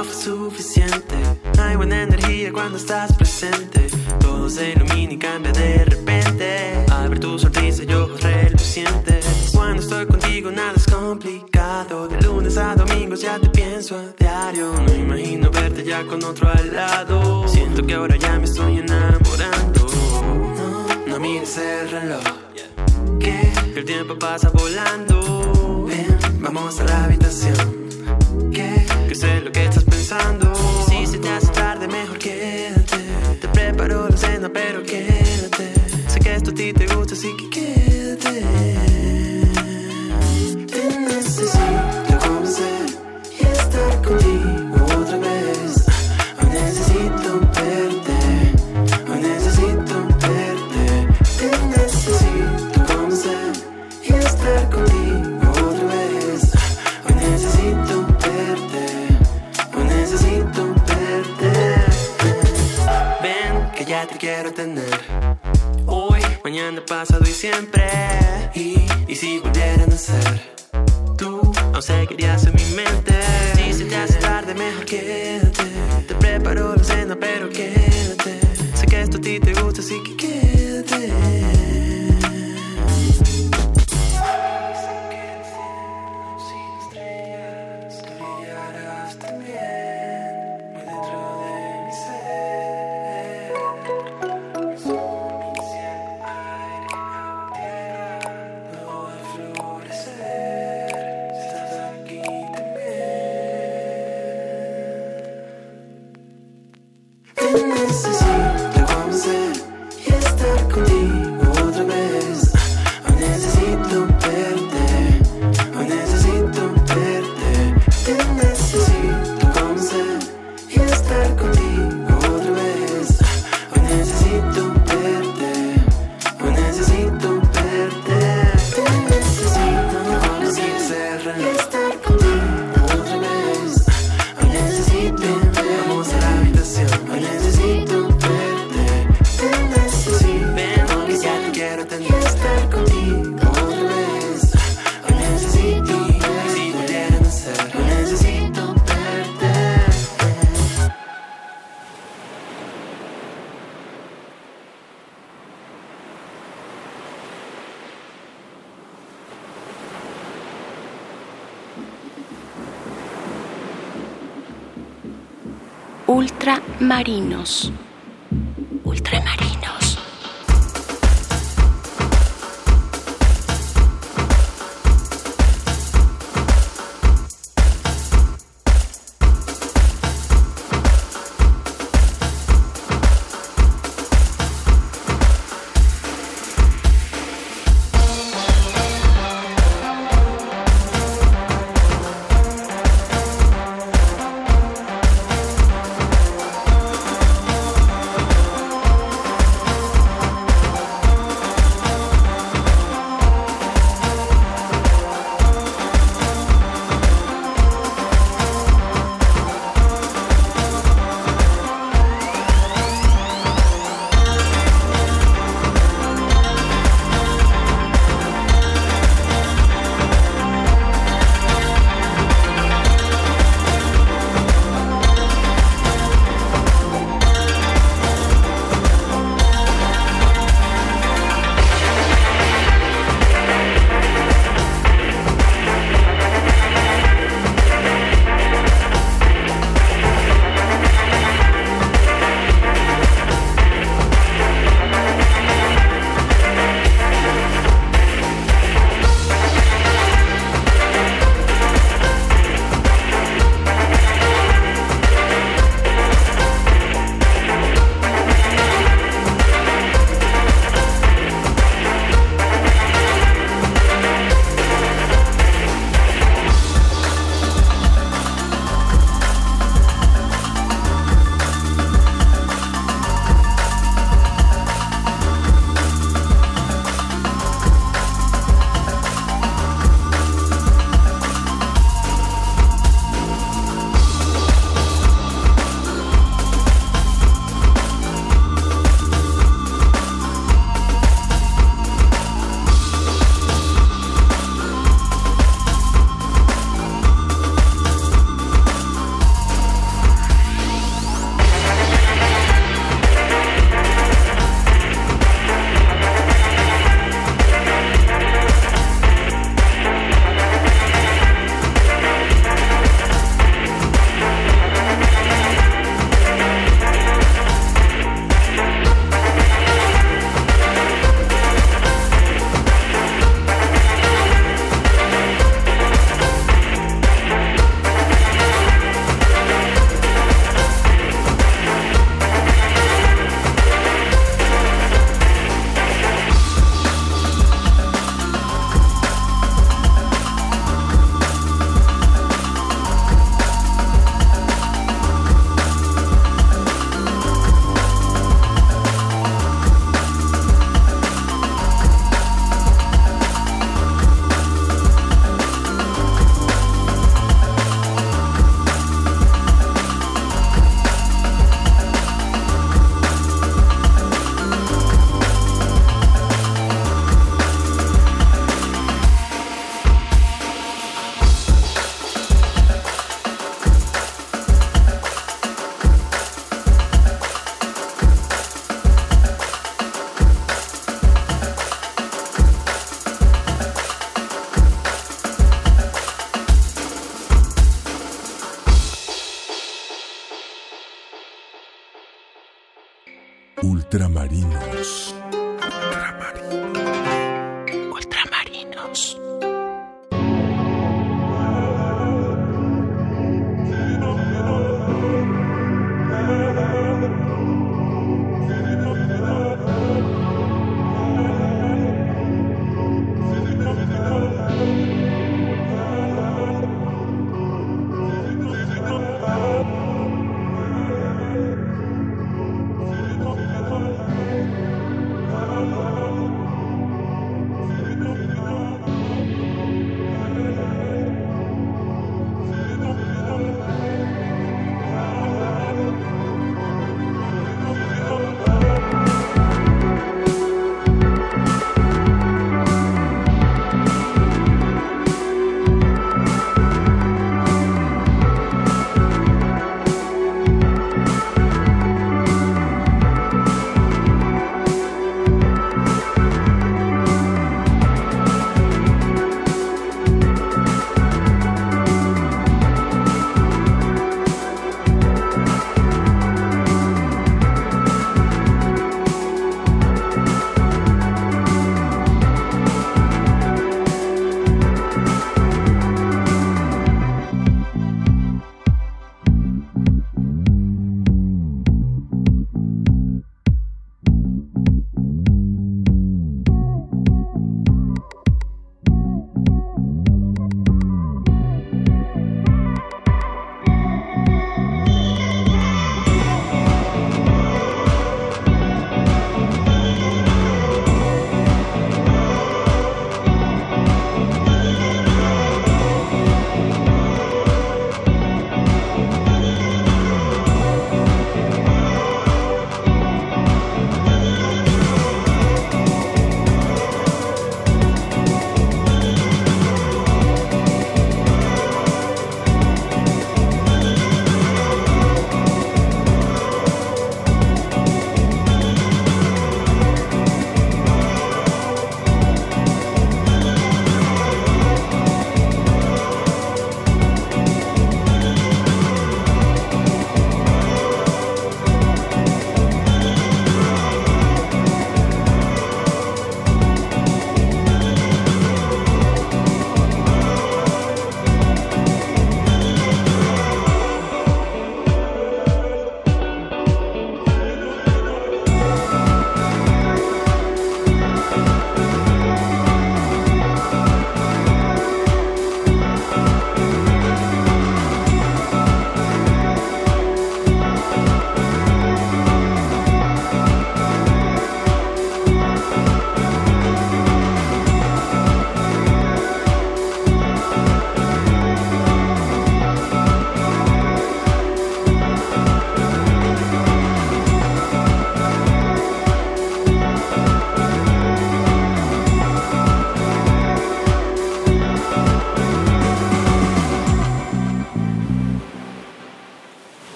No fue suficiente. Hay buena energía cuando estás presente. Todo se ilumina y cambia de repente. Al ver tu sonrisa y ojos relucientes. Cuando estoy contigo nada es complicado. De lunes a domingos ya te pienso a diario. No imagino verte ya con otro al lado. Siento que ahora ya me estoy enamorando. No, no mires el reloj. Que el tiempo pasa volando. Ven, vamos a la habitación. Que, que sé lo que estás pensando. Si se te hace tarde, mejor quédate. Te preparo la cena, pero quédate. Sé que esto a ti te gusta, así que quédate. Siempre. Y, si volvieran a ser. Tú aún seguirías en mi mente. Si se te hace tarde, mejor quédate. Te preparo la cena, pero quédate. Sé que esto a ti te gusta, así que quédate. Ultramarinos.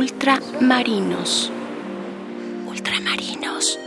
Ultramarinos. Ultramarinos.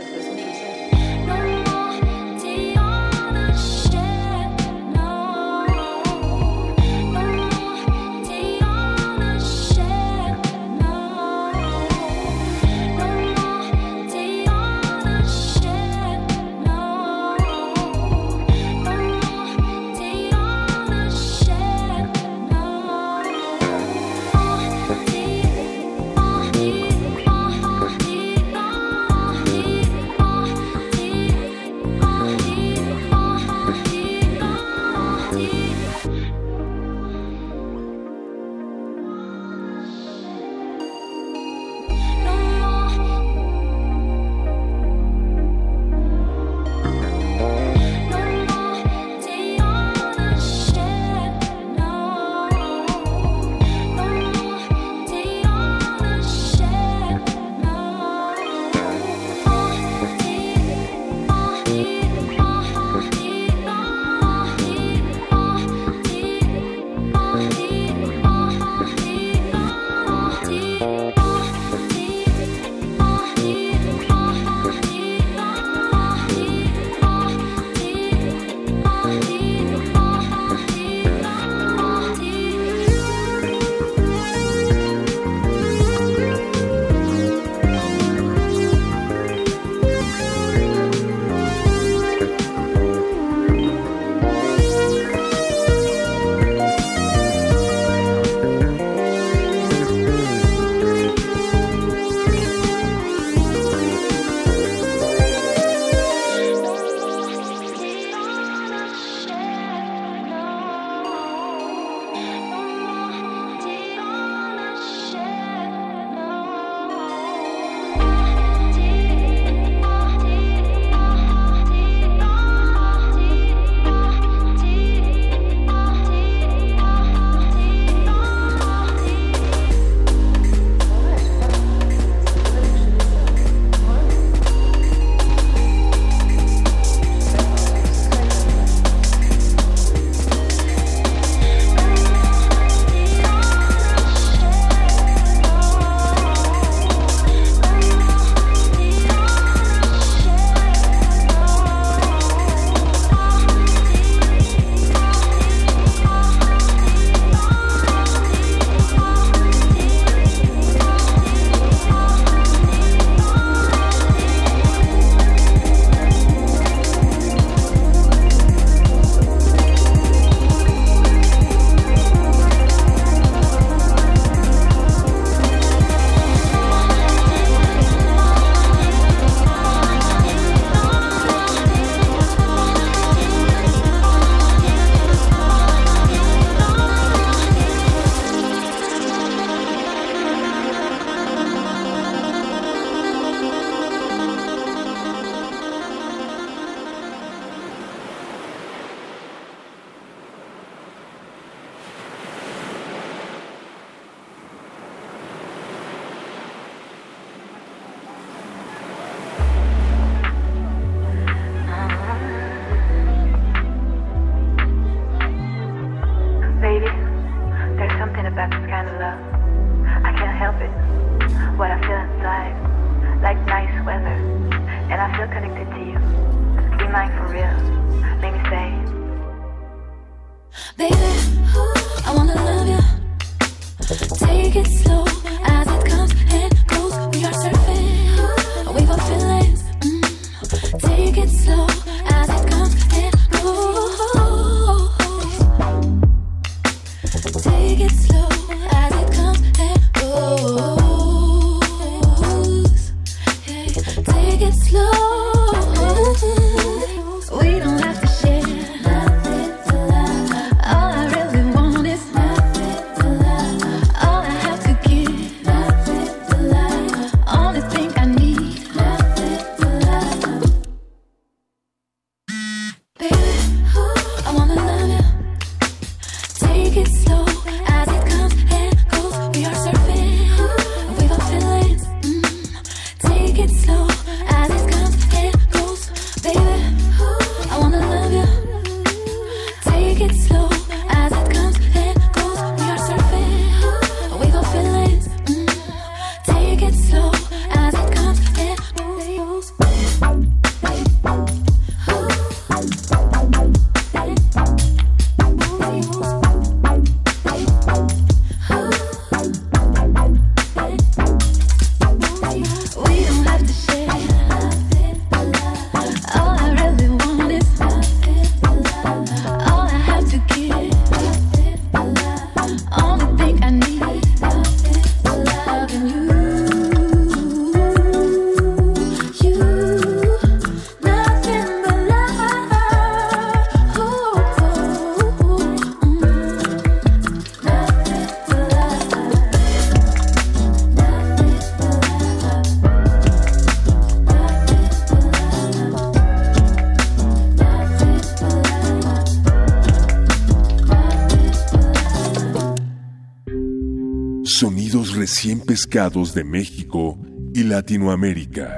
De México y Latinoamérica.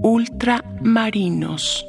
Ultramarinos.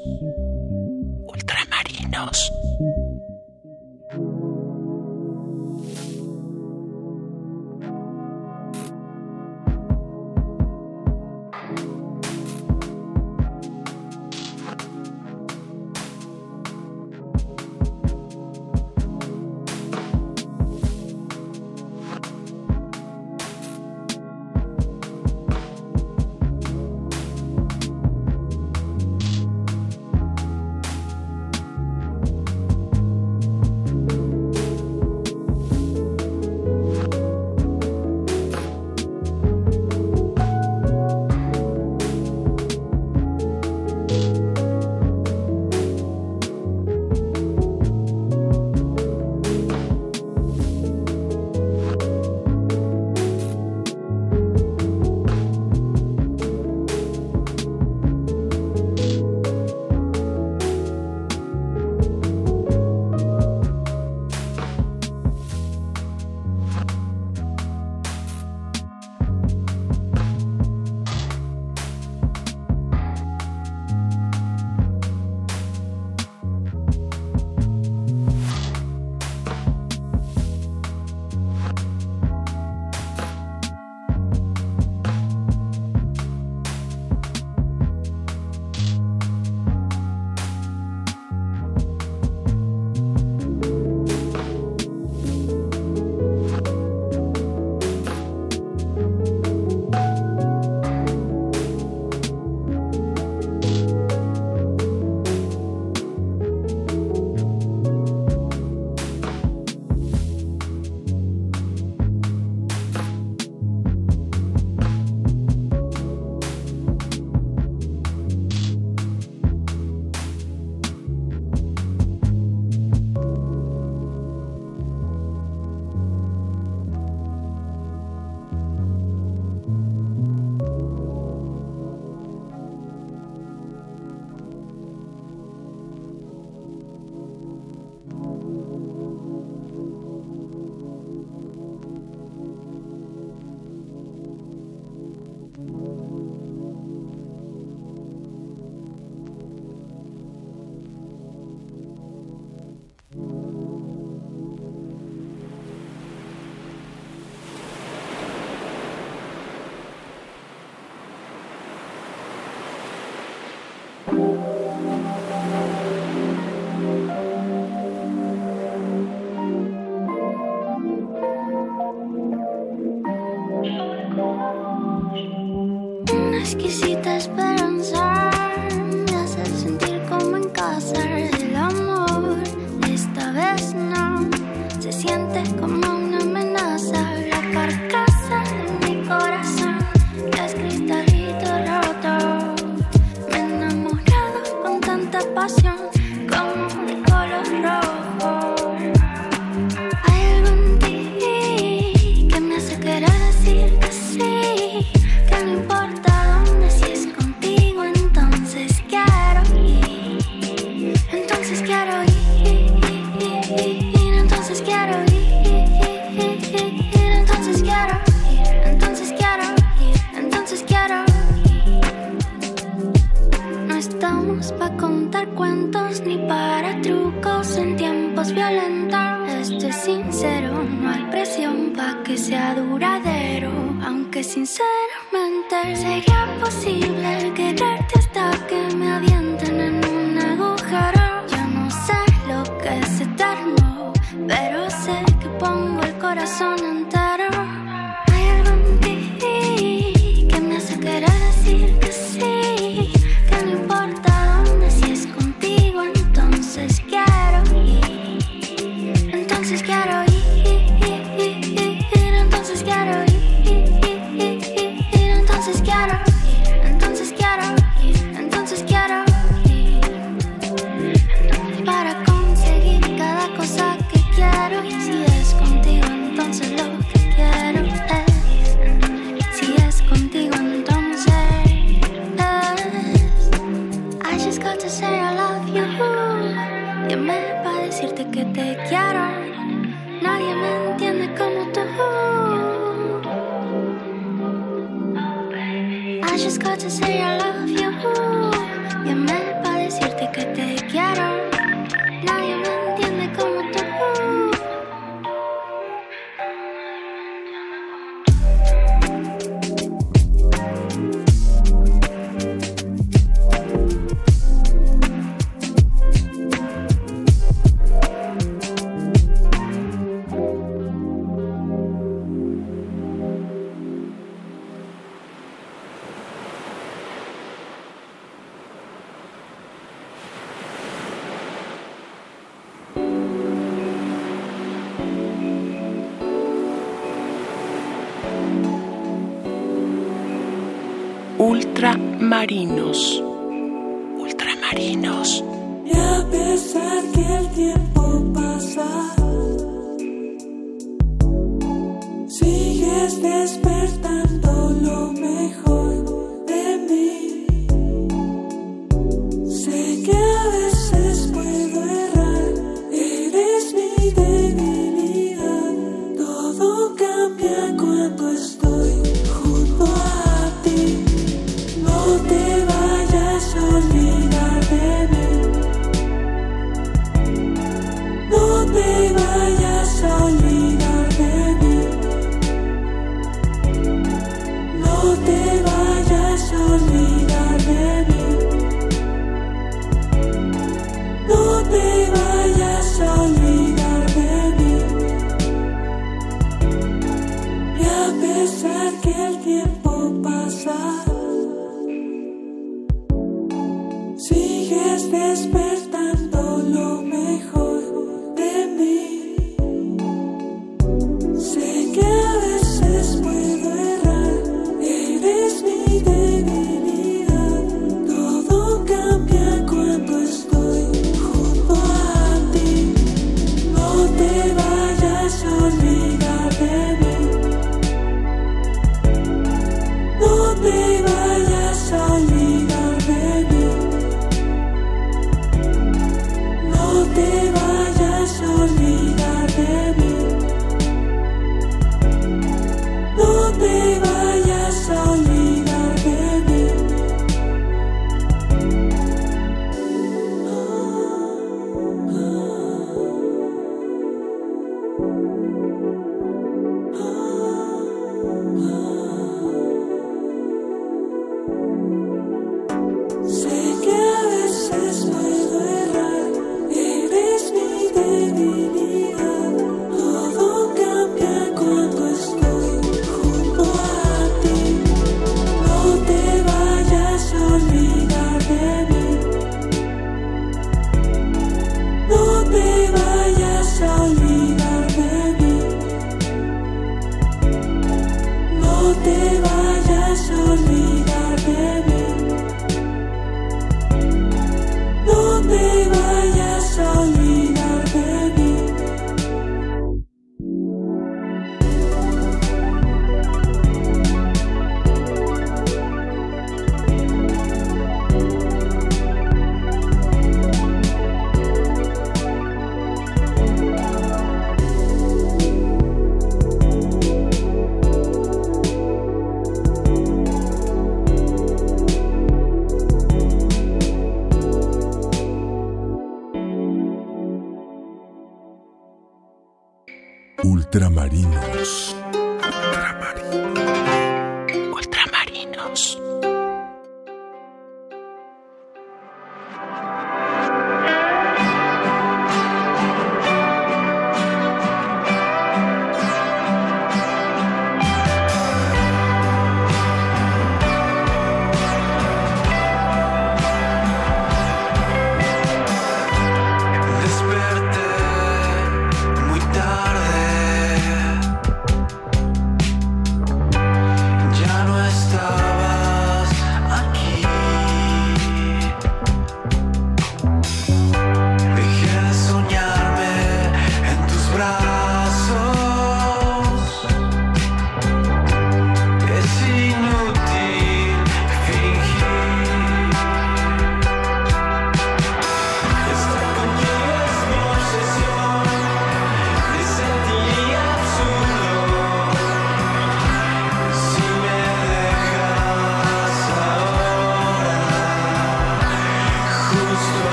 Que sea duradero. Aunque sinceramente sería posible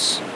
Ultramarinos.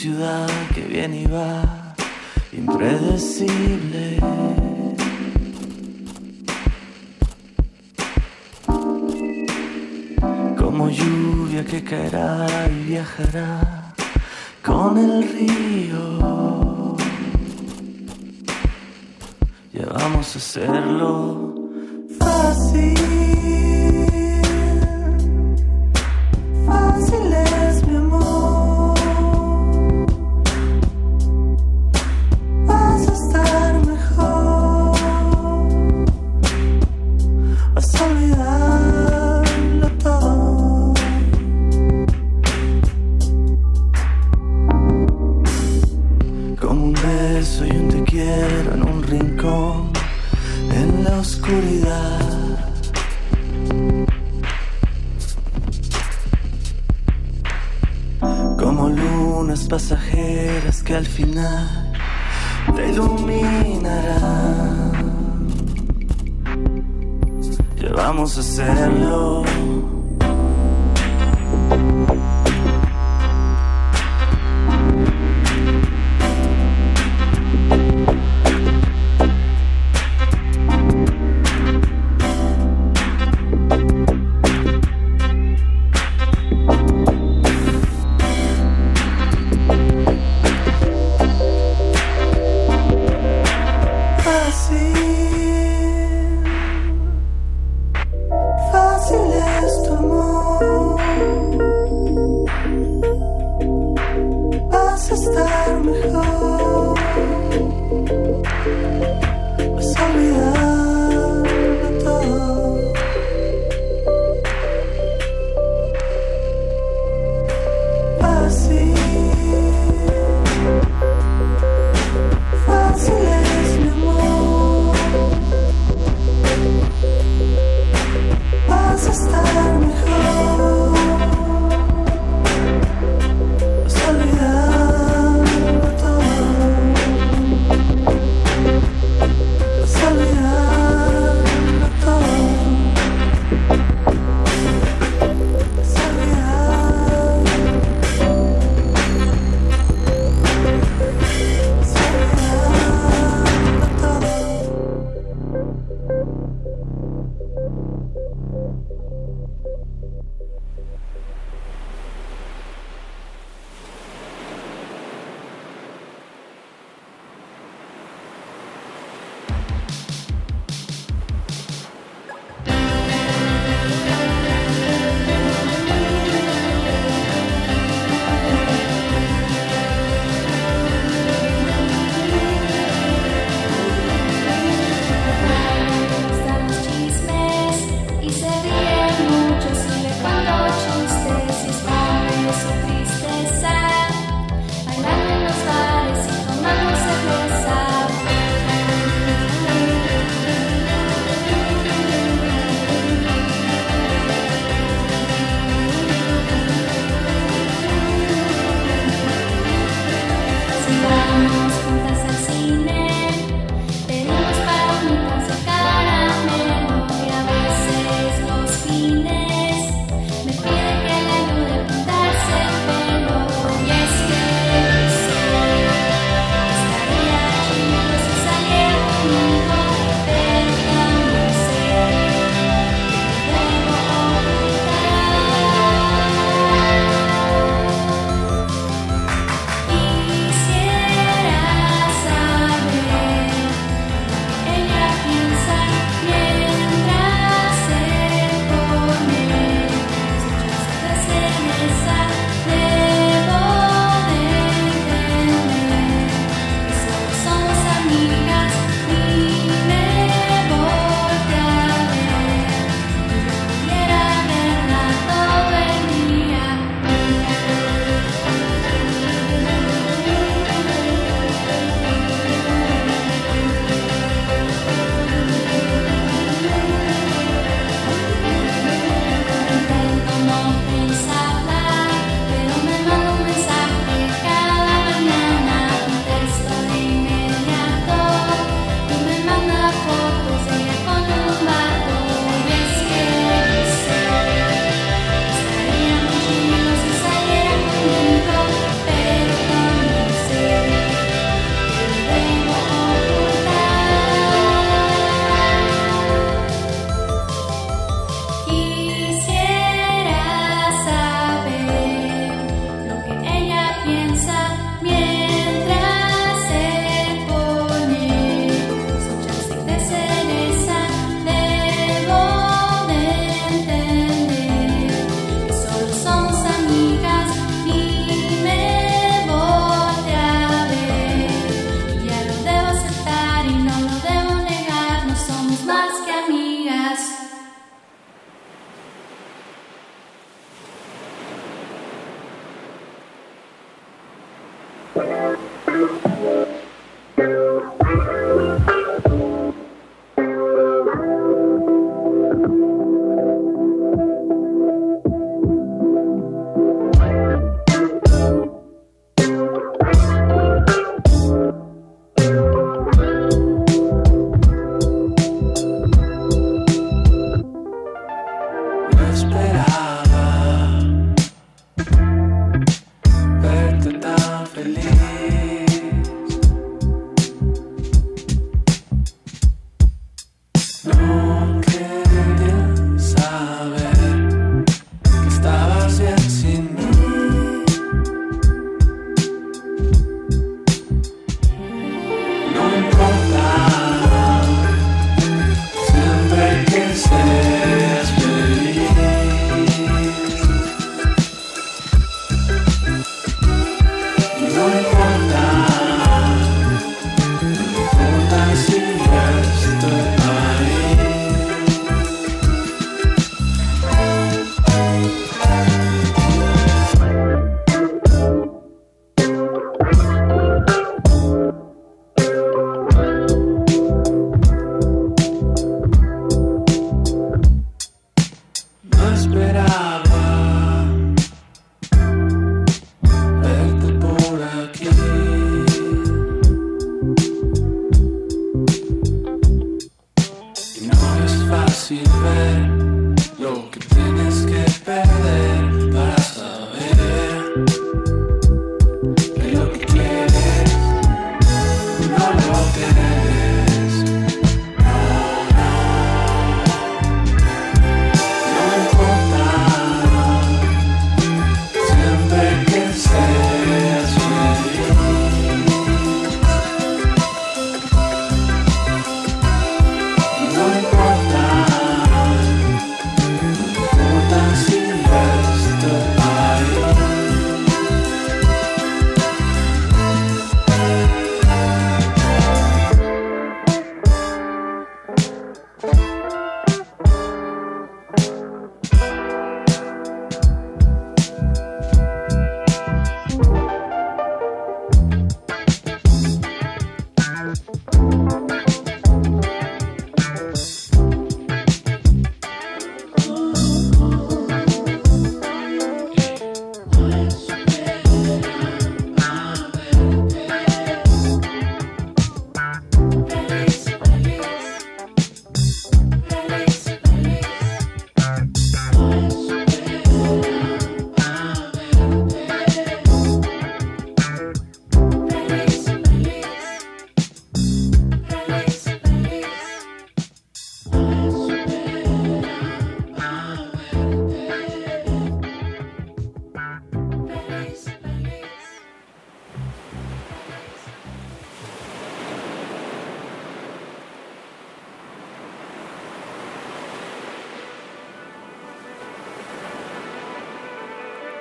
Sol de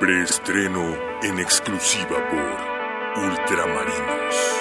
Preestreno en exclusiva por Ultramarinos.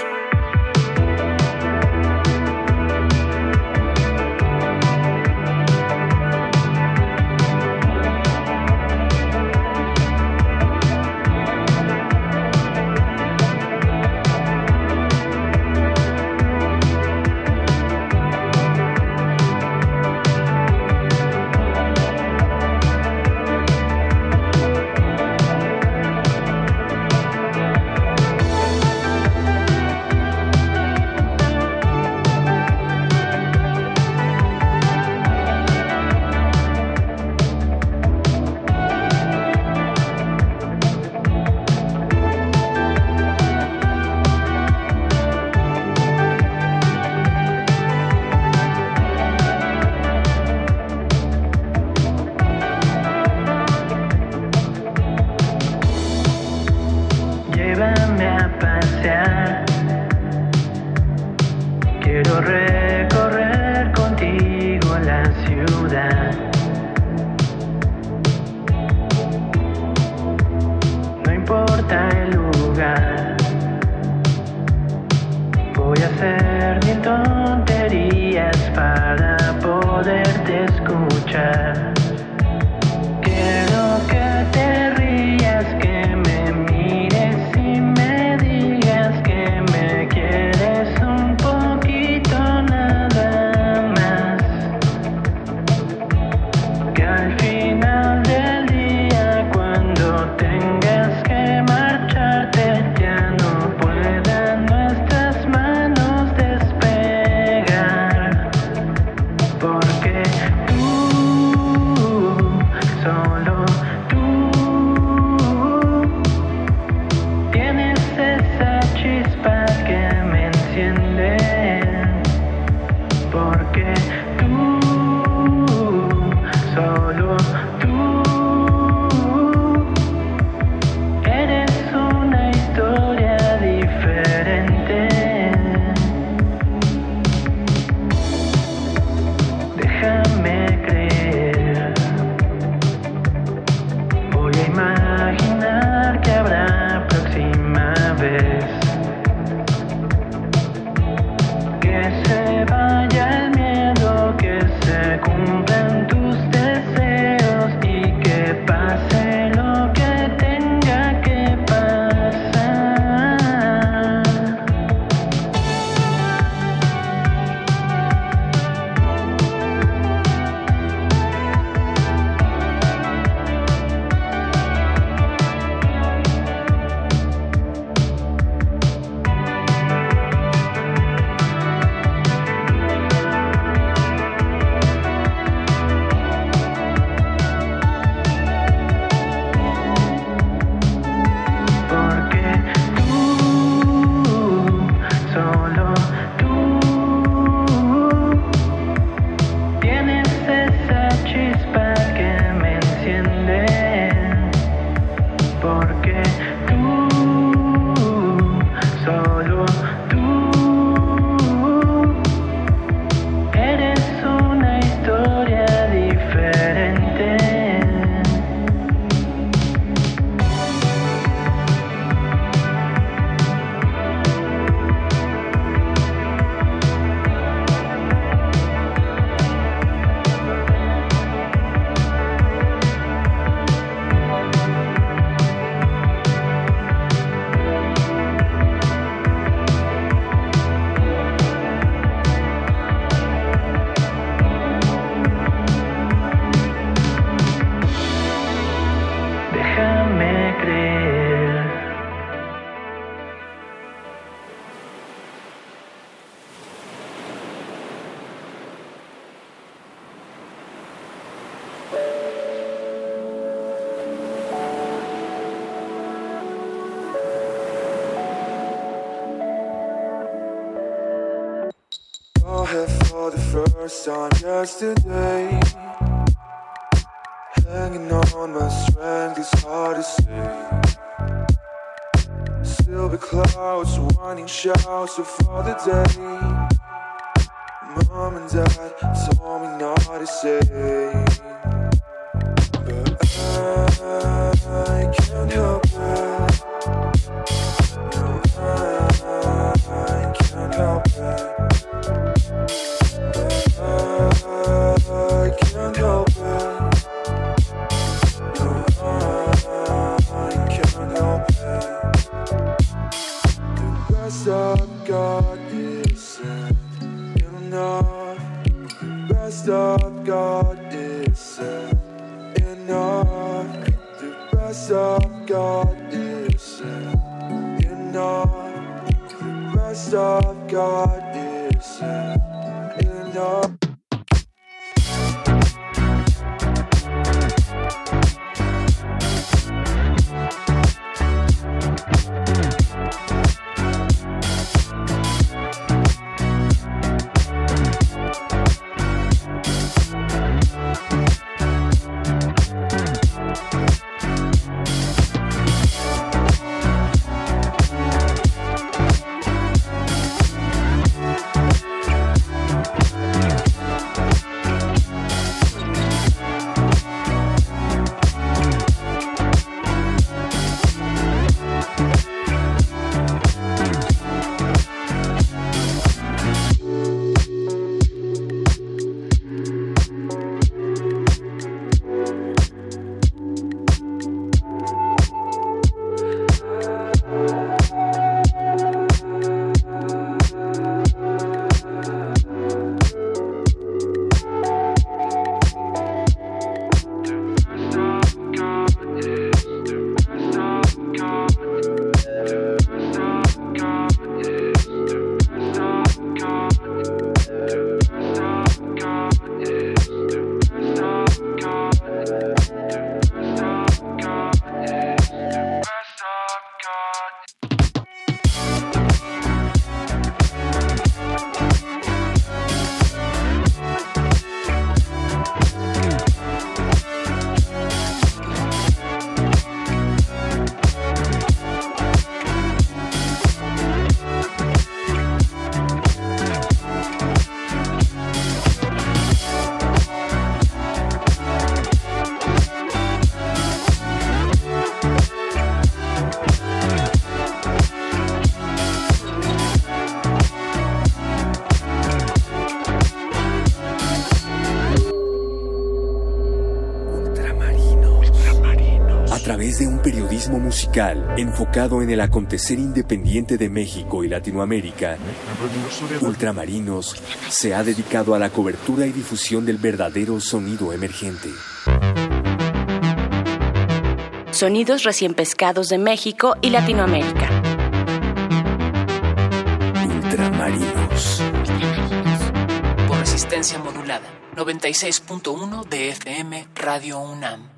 Time yesterday. Hanging on my strength is hard to say. Silver clouds, warning shouts of the day. Mom and dad told me not to say, but I can't help The best periodismo musical enfocado en el acontecer independiente de México y Latinoamérica, Ultramarinos se ha dedicado a la cobertura y difusión del verdadero sonido emergente. Sonidos recién pescados de México y Latinoamérica. Ultramarinos. Por resistencia modulada. 96.1 de FM Radio UNAM.